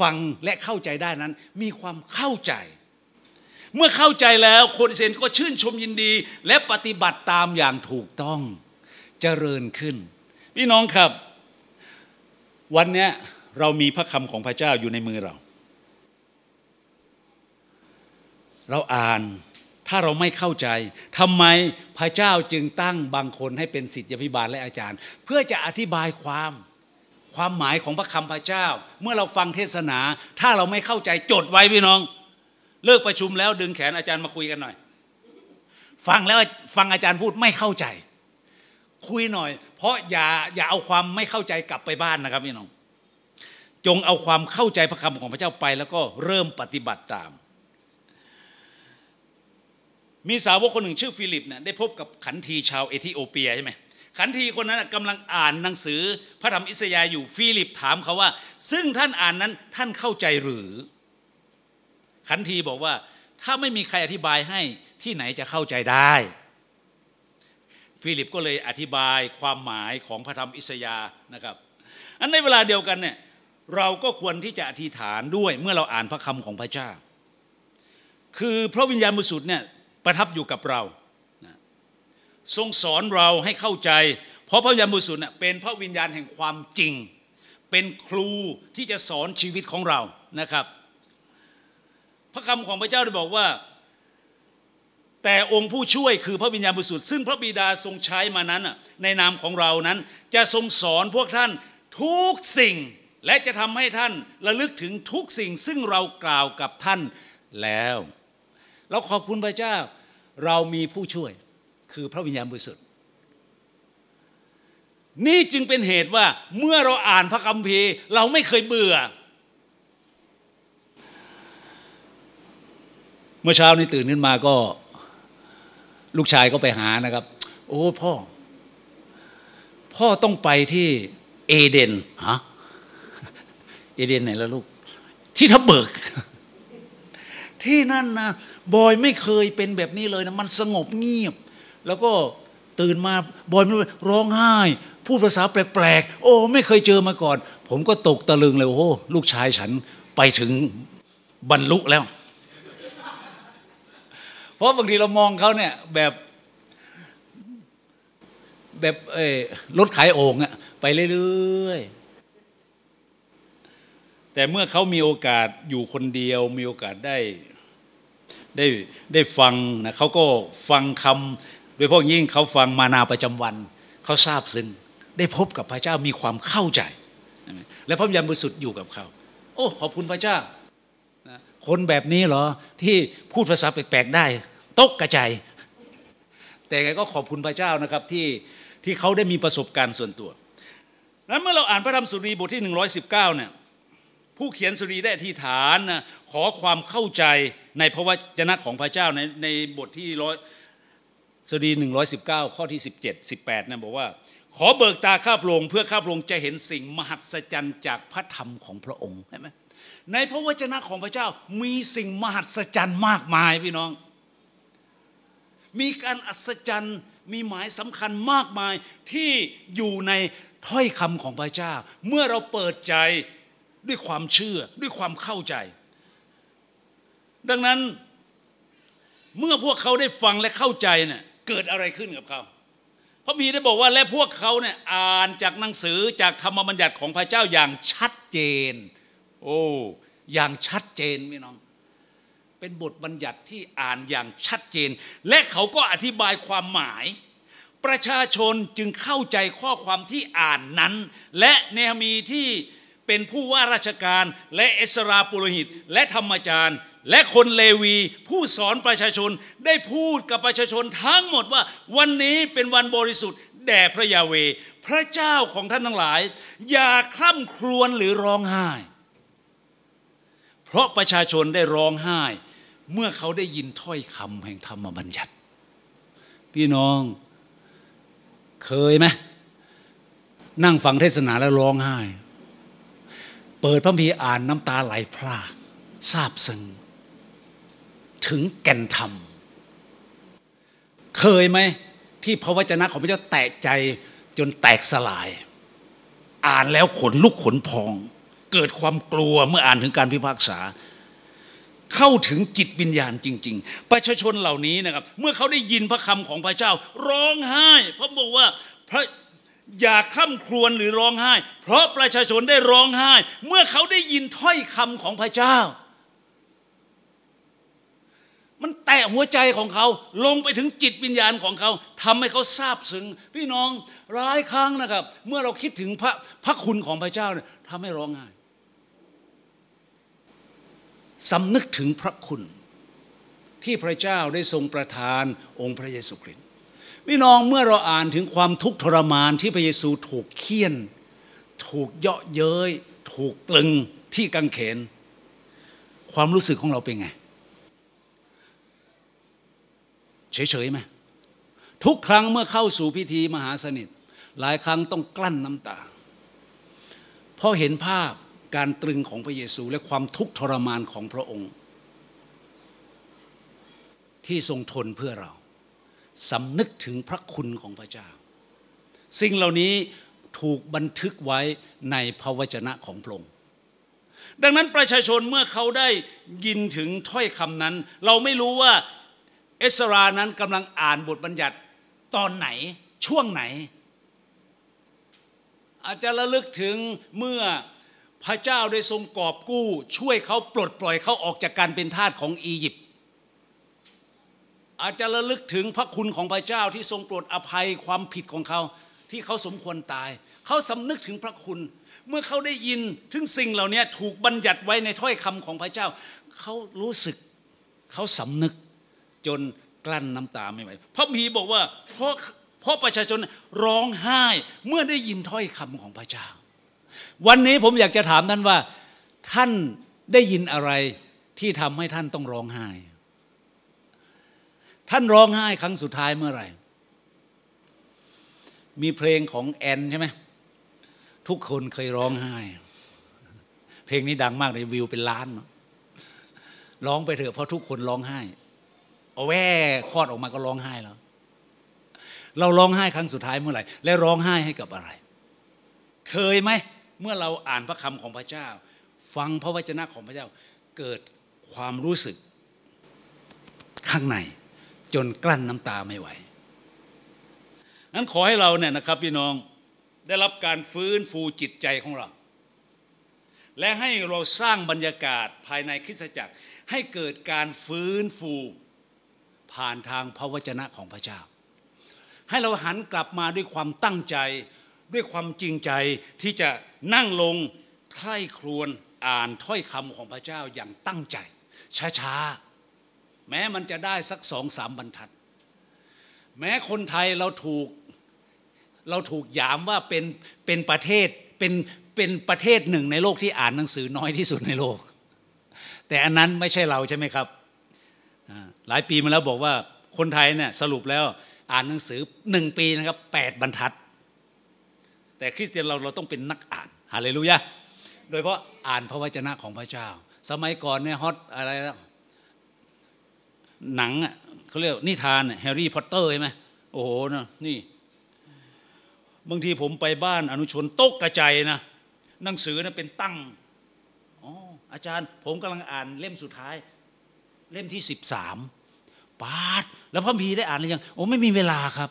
ฟังและเข้าใจได้นั้น มีความเข้าใจ เมื่อเข้าใจแล้วคนเซนก็ชื่นชมยินดี และปฏิบัติตามอย่างถูกต้องเจริญขึ้น พี่น้องครับ วันนี้เรามีพระคำของพระเจ้าอยู่ในมือเรา เราอ่าน ถ้าเราไม่เข้าใจทำไมพระเจ้าจึงตั้งบางคนให้เป็นศิษยพิบาลและอาจารย์ เพื่อจะอธิบายความความหมายของพระคำพระเจ้า เมื่อเราฟังเทศนา ถ้าเราไม่เข้าใจจดไว้พี่น้อง เลิกประชุมแล้วดึงแขนอาจารย์มาคุยกันหน่อย ฟังแล้วฟังอาจารย์พูดไม่เข้าใจ คุยหน่อย เพราะอย่าอย่าเอาความไม่เข้าใจกลับไปบ้านนะครับพี่น้อง จงเอาความเข้าใจพระคำของพระเจ้าไป แล้วก็เริ่มปฏิบัติตาม มีสาวกคนหนึ่งชื่อฟิลิปเนี่ยได้พบกับขันทีชาวเอธิโอเปียใช่ไหมขันทีคนนั้นกำลังอ่านหนังสือพระธรรมอิสยาห์อยู่ฟิลิปถามเขาว่า ซึ่งท่านอ่านนั้นท่านเข้าใจหรือ ขันทีบอกว่า ถ้าไม่มีใครอธิบายให้ที่ไหนจะเข้าใจได้ ฟิลิปก็เลยอธิบายความหมายของพระธรรมอิสยาห์นะครับอันในเวลาเดียวกันเนี่ยเราก็ควรที่จะอธิษฐานด้วยเมื่อเราอ่านพระคำของพระเจ้า คือพระวิญญาณบริสุทธิ์เนี่ย ประทับอยู่กับเราทรงสอนเราให้เข้าใจ เพราะพระวิญญาณบริสุทธิ์เนี่ยเป็นพระวิญญาณแห่งความจริง เป็นครูที่จะสอนชีวิตของเรานะครับ พระคำของพระเจ้าได้บอกว่า แต่องค์ผู้ช่วยคือพระวิญญาณบริสุทธิ์ซึ่งพระบิดาทรงใช้มานั้นในนามของเรานั้น จะทรงสอนพวกท่านทุกสิ่ง และจะทำให้ท่านระลึกถึงทุกสิ่งซึ่งเรากล่าวกับท่านแล้ว เราขอบคุณพระเจ้า เรามีผู้ช่วยคือพระวิญญาณบริสุทธิ์นี่จึงเป็นเหตุว่าเมื่อเราอ่านพระคัมภีร์ เราไม่เคยเบื่อ เมื่อเช้านี้ตื่นขึ้นมาก็ ลูกชายก็ไปหานะครับ โอ้พ่อ พ่อต้องไปที่เอเดนฮะเอเดนไหนล่ะลูก ที่ทับเบิก ที่นั่นนะ บอยไม่เคยเป็นแบบนี้เลยนะมันสงบเงียบ แล้วก็ตื่นมาบอยร้องไห้ พูดภาษาแปลกๆ โอ้ ไม่เคยเจอมาก่อน ผมก็ตกตะลึงเลยโอ้ลูกชายฉันไปถึงบรรลุแล้ว เพราะบางทีเรามองเขาเนี่ยแบบแบบเออรถขายโอ่งอะไปเรื่อยๆแต่เมื่อเขามีโอกาสอยู่คนเดียวมีโอกาสได้ ได้ได้ฟังนะเขาก็ฟังคำโดยเฉพาะยิ่งเขาฟังมานาประจำวันเขาทราบซึ้งได้พบกับพระเจ้ามีความเข้าใจ และพระวิญญาณบริสุทธิ์อยู่กับเขาโอ้ขอบคุณพระเจ้าคนแบบนี้เหรอที่พูดภาษาแปลกๆได้ตกกระจายแต่ไงก็ขอบคุณพระเจ้านะครับที่ที่เขาได้มีประสบการณ์ส่วนตัวนั้นเมื่อเราอ่านพระธรรมสุรีบทที่ 119เนี่ย ผู้เขียนสุรีได้อธิษฐานนะขอความเข้าใจในพระวจนะของพระเจ้าในในบทที่ร้อยสุรี119 ข้อที่ 17 18นะบอกว่า ขอเบิกตาข้าพระองค์เพื่อข้าพระองค์จะเห็นสิ่งมหัศจรรย์จากพระธรรมของพระองค์เห็นไหมในพระวจนะของพระเจ้ามีสิ่งมหัศจรรย์มากมายพี่น้อง มีการอัศจรรย์มีหมายสำคัญมากมายที่อยู่ในถ้อยคำของพระเจ้า เมื่อเราเปิดใจ ด้วยความเชื่อด้วยความเข้าใจ ดังนั้นเมื่อพวกเขาได้ฟังและเข้าใจเนี่ยเกิดอะไรขึ้นกับเขาพระพีได้บอกว่าและพวกเขาเนี่ยอ่านจากหนังสือจากธรรมบัญญัติของพระเจ้าอย่างชัดเจน โอ้อย่างชัดเจนพี่น้อง เป็นบทบัญญัติที่อ่านอย่างชัดเจน และเขาก็อธิบายความหมาย ประชาชนจึงเข้าใจข้อความที่อ่านนั้น และเนหมีที่ เป็นผู้ว่าราชการและเอสราปุโรหิต และธรรมจารย์ และคนเลวีผู้สอนประชาชนได้พูดกับประชาชนทั้งหมดว่าวันนี้เป็นวันบริสุทธิ์แด่พระยาเว พระเจ้าของท่านทั้งหลาย อย่าคล่ำครวญหรือร้องไห้ เพราะประชาชนได้ร้องไห้ เมื่อเขาได้ยินถ้อยคำแห่งธรรมบัญญัติ พี่น้องเคยไหมนั่งฟังเทศนาแล้วร้องไห้ เปิดพระพีอ่านน้ำตาไหลพรากซาบซึ้งถึงแก่นธรรม เคยไหมที่พระวจนะของพระเจ้าแตกใจจนแตกสลาย อ่านแล้วขนลุกขนพอง เกิดความกลัวเมื่ออ่านถึงการพิพากษา เข้าถึงจิตวิญญาณจริง ๆ ประชาชนเหล่านี้นะครับ เมื่อเขาได้ยินพระคำของพระเจ้า ร้องไห้เพราะบอกว่าพระ อย่าข้ามครวญหรือร้องไห้ เพราะประชาชนได้ร้องไห้ เมื่อเขาได้ยินถ้อยคำของพระเจ้า มันแตะหัวใจของเขาลงไปถึงจิตวิญญาณของเขาทำให้เขาซาบซึ้งพี่น้องร้ายครั้งนะครับ เมื่อเราคิดถึงพระพระคุณของพระเจ้าเนี่ยทำให้ร้องไห้สำนึกถึงพระคุณที่พระเจ้าได้ทรงประทานองค์พระเยซูคริสต์ พี่น้องเมื่อเราอ่านถึงความทุกข์ทรมานที่พระเยซูถูกเคี่ยน ถูกเยาะเย้ย ถูกตรึงที่กังเขน ความรู้สึกของเราเป็นไง เฉยๆไหมทุกครั้งเมื่อเข้าสู่พิธีมหาสนิท หลายครั้งต้องกลั้นน้ำตาเพราะเห็นภาพการตรึงของพระเยซูและความทุกข์ทรมานของพระองค์ ที่ทรงทนเพื่อเรา สำนึกถึงพระคุณของพระเจ้า สิ่งเหล่านี้ถูกบันทึกไว้ในพระวจนะของพระองค์ดังนั้นประชาชนเมื่อเขาได้ยินถึงถ้อยคำนั้น เราไม่รู้ว่าเอสรานั้นกำลังอ่านบทบัญญัติตอนไหนช่วงไหน อาจจะระลึกถึงเมื่อพระเจ้าได้ทรงกอบกู้ ช่วยเขาปลดปล่อยเขาออกจากการเป็นทาสของอียิปต์ อาจจะระลึกถึงพระคุณของพระเจ้าที่ทรงโปรดอภัยความผิดของเขา ที่เขาสมควรตาย เขาสำนึกถึงพระคุณ เมื่อเขาได้ยินถึงสิ่งเหล่านี้ถูกบัญญัติไว้ในถ้อยคำของพระเจ้า เขารู้สึกเขาสำนึกจนกลั้นน้ำตาไม่ไหวพระมีบอกว่าเพราะเพราะประชาชนร้องไห้เมื่อได้ยินถ้อยคำของพระเจ้า วันนี้ผมอยากจะถามท่านว่า ท่านได้ยินอะไรที่ทำให้ท่านต้องร้องไห้ ท่านร้องไห้ครั้งสุดท้ายเมื่อไหร่ มีเพลงของแอนใช่ไหมทุกคนเคยร้องไห้ เพลงนี้ดังมากเลยวิวเป็นล้าน ร้องไปเถอะเพราะทุกคนร้องไห้เอาแว่คลอดออกมาก็ร้องไห้แล้ว เราร้องไห้ครั้งสุดท้ายเมื่อไหร่ และร้องไห้ให้กับอะไร เคยไหมเมื่อเราอ่านพระคำของพระเจ้า ฟังพระวจนะของพระเจ้า เกิดความรู้สึกข้างใน จนกลั้นน้ำตาไม่ไหวนั้นขอให้เราเนี่ยนะครับพี่น้องได้รับการฟื้นฟูจิตใจของเรา และให้เราสร้างบรรยากาศภายในคริสตจักร ให้เกิดการฟื้นฟูผ่านทางพระวจนะของพระเจ้า ให้เราหันกลับมาด้วยความตั้งใจ ด้วยความจริงใจที่จะนั่งลงใคร่ครวญอ่านถ้อยคำของพระเจ้าอย่างตั้งใจ ช้าๆ แม้มันจะได้สักสองสามบรรทัด แม้คนไทยเราถูกเราถูกยามว่าเป็นเป็นประเทศเป็นเป็นประเทศหนึ่งในโลกที่อ่านหนังสือน้อยที่สุดในโลก แต่อันนั้นไม่ใช่เราใช่ไหมครับ หลายปีมาแล้วบอกว่าคนไทยเนี่ยสรุปแล้วอ่านหนังสือหนึ่งปีนะครับแปดบรรทัด แต่คริสเตียนเราเราต้องเป็นนักอ่านฮาเลลูยาโดยเพราะอ่านพระวจนะของพระเจ้า สมัยก่อนเนี่ยฮอตอะไรแล้ว หนังอะเขาเรียกนิทานแฮร์รี่พอตเตอร์ใช่ไหมโอ้โหนะนี่ บางทีผมไปบ้านอนุชนตกกระจายนะหนังสือนะเป็นตั้งอ๋ออาจารย์ ผมกำลังอ่านเล่มสุดท้าย เล่มที่สิบสามปาด แล้วพระพีได้อ่านหรือยัง โอ้ไม่มีเวลาครับ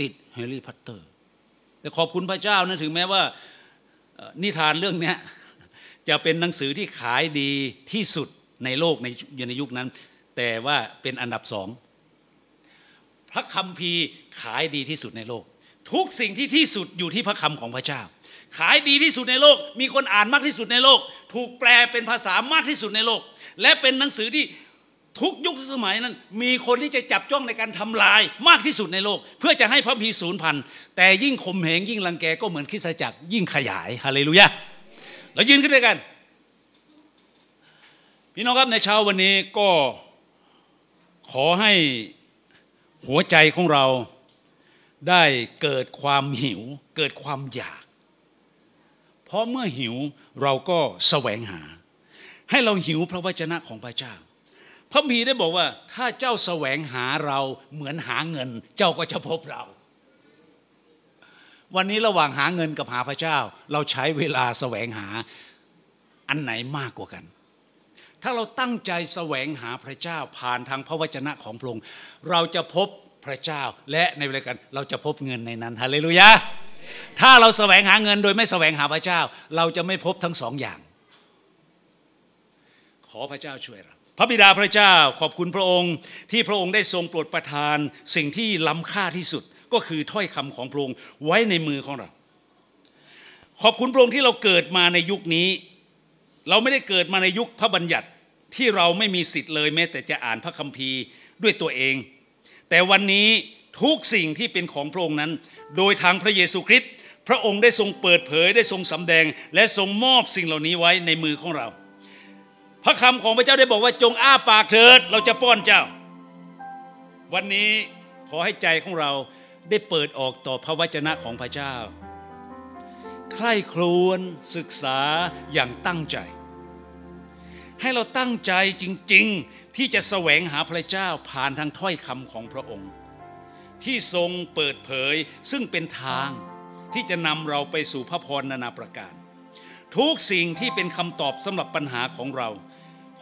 ติดแฮร์รี่พอตเตอร์ แต่ขอบคุณพระเจ้านะถึงแม้ว่านิทานเรื่องนี้จะเป็นหนังสือที่ขายดีที่สุด ในโลกในในยุคนั้น แต่ว่าเป็นอันดับสองพระคัมภีร์ขายดีที่สุดในโลก ทุกสิ่งที่ที่สุดอยู่ที่พระคำของพระเจ้า ขายดีที่สุดในโลก มีคนอ่านมากที่สุดในโลก ถูกแปลเป็นภาษามากที่สุดในโลก และเป็นหนังสือที่ทุกยุคสมัยนั้น มีคนที่จะจับจ้องในการทำลายมากที่สุดในโลก เพื่อจะให้พระพีศูนย์พันแต่ยิ่งข่มเหงยิ่งรังแกก็เหมือนคริสตจักรยิ่งขยายฮาเลลูยาเรายืนขึ้นด้วยกัน พี่น้องครับในเช้าวันนี้ก็ขอให้หัวใจของเราได้เกิดความหิว เกิดความอยาก เพราะเมื่อหิวเราก็แสวงหา ให้เราหิวพระวจนะของพระเจ้า พระมีได้บอกว่า ถ้าเจ้าแสวงหาเราเหมือนหาเงิน เจ้าก็จะพบเรา วันนี้ระหว่างหาเงินกับหาพระเจ้า เราใช้เวลาแสวงหาอันไหนมากกว่ากัน ถ้าเราตั้งใจแสวงหาพระเจ้าผ่านทางพระวจนะของพระองค์เราจะพบพระเจ้าและในเวลากันเราจะพบเงินในนั้นฮาเลลูยาถ้าเราแสวงหาเงินโดยไม่แสวงหาพระเจ้า เราจะไม่พบทั้งสองอย่าง ขอพระเจ้าช่วยเราพระบิดาพระเจ้าขอบคุณพระองค์ ที่พระองค์ได้ทรงโปรดประทาน สิ่งที่ล้ำค่าที่สุดก็คือถ้อยคำของพระองค์ไว้ในมือของเรา ขอบคุณพระองค์ที่เราเกิดมาในยุคนี้ เราไม่ได้เกิดมาในยุคพระบัญญัติ ที่เราไม่มีสิทธิ์เลยแม้แต่จะอ่านพระคัมภีร์ด้วยตัวเอง แต่วันนี้ทุกสิ่งที่เป็นของพระองค์นั้น โดยทางพระเยซูคริสต์พระองค์ได้ทรงเปิดเผยได้ทรงสำแดง และทรงมอบสิ่งเหล่านี้ไว้ในมือของเรา พระคำของพระเจ้าได้บอกว่าจงอ้าปากเถิดเราจะป้อนเจ้า วันนี้ขอให้ใจของเราได้เปิดออกต่อพระวจนะของพระเจ้า ใคร่ครวญศึกษาอย่างตั้งใจ ให้เราตั้งใจจริง ๆ ที่จะแสวงหาพระเจ้าผ่านทางถ้อยคำของพระองค์ ที่ทรงเปิดเผยซึ่งเป็นทางที่จะนำเราไปสู่พระพรนานาประการ ทุกสิ่งที่เป็นคำตอบสำหรับปัญหาของเรา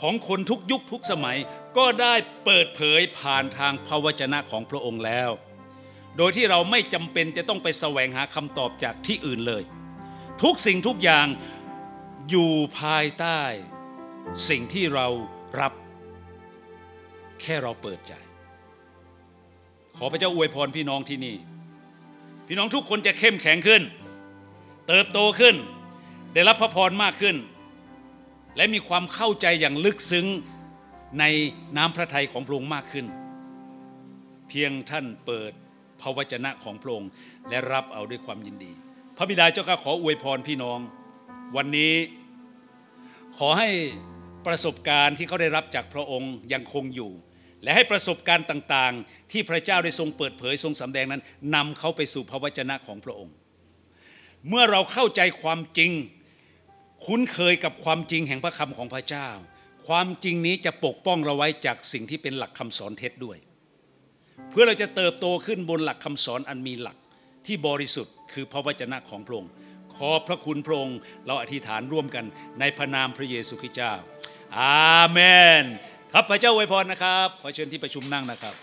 ของคนทุกยุคทุกสมัยก็ได้เปิดเผยผ่านทางพระวจนะของพระองค์แล้ว โดยที่เราไม่จำเป็นจะต้องไปแสวงหาคำตอบจากที่อื่นเลย ทุกสิ่งทุกอย่างอยู่ภายใต้ สิ่งที่เรารับแค่เราเปิดใจ ขอพระเจ้าอวยพรพี่น้องที่นี่ พี่น้องทุกคนจะเข้มแข็งขึ้น เติบโตขึ้น ได้รับพระพรมากขึ้น และมีความเข้าใจอย่างลึกซึ้งในน้ำพระทัยของพระองค์มากขึ้น เพียงท่านเปิดพระวจนะของพระองค์และรับเอาด้วยความยินดี พระบิดาเจ้าข้าขออวยพรพี่น้อง วันนี้ขอให้ ประสบการณ์ที่เขาได้รับจากพระองค์ยังคงอยู่ และให้ประสบการณ์ต่างๆ ที่พระเจ้าได้ทรงเปิดเผยทรงสำแดงนั้นนำเขาไปสู่พระวจนะของพระองค์ เมื่อเราเข้าใจความจริง คุ้นเคยกับความจริงแห่งพระคำของพระเจ้า ความจริงนี้จะปกป้องเราไว้จากสิ่งที่เป็นหลักคำสอนเท็จด้วย เพื่อเราจะเติบโตขึ้นบนหลักคำสอนอันมีหลักที่บริสุทธิ์คือพระวจนะของพระองค์ขอพระคุณพระองค์เราอธิษฐานร่วมกันในพระนามพระเยซูคริสต์เจ้า อาเมน ครับพระเจ้าอวยพรนะครับ ขอเชิญที่ประชุมนั่งนะครับ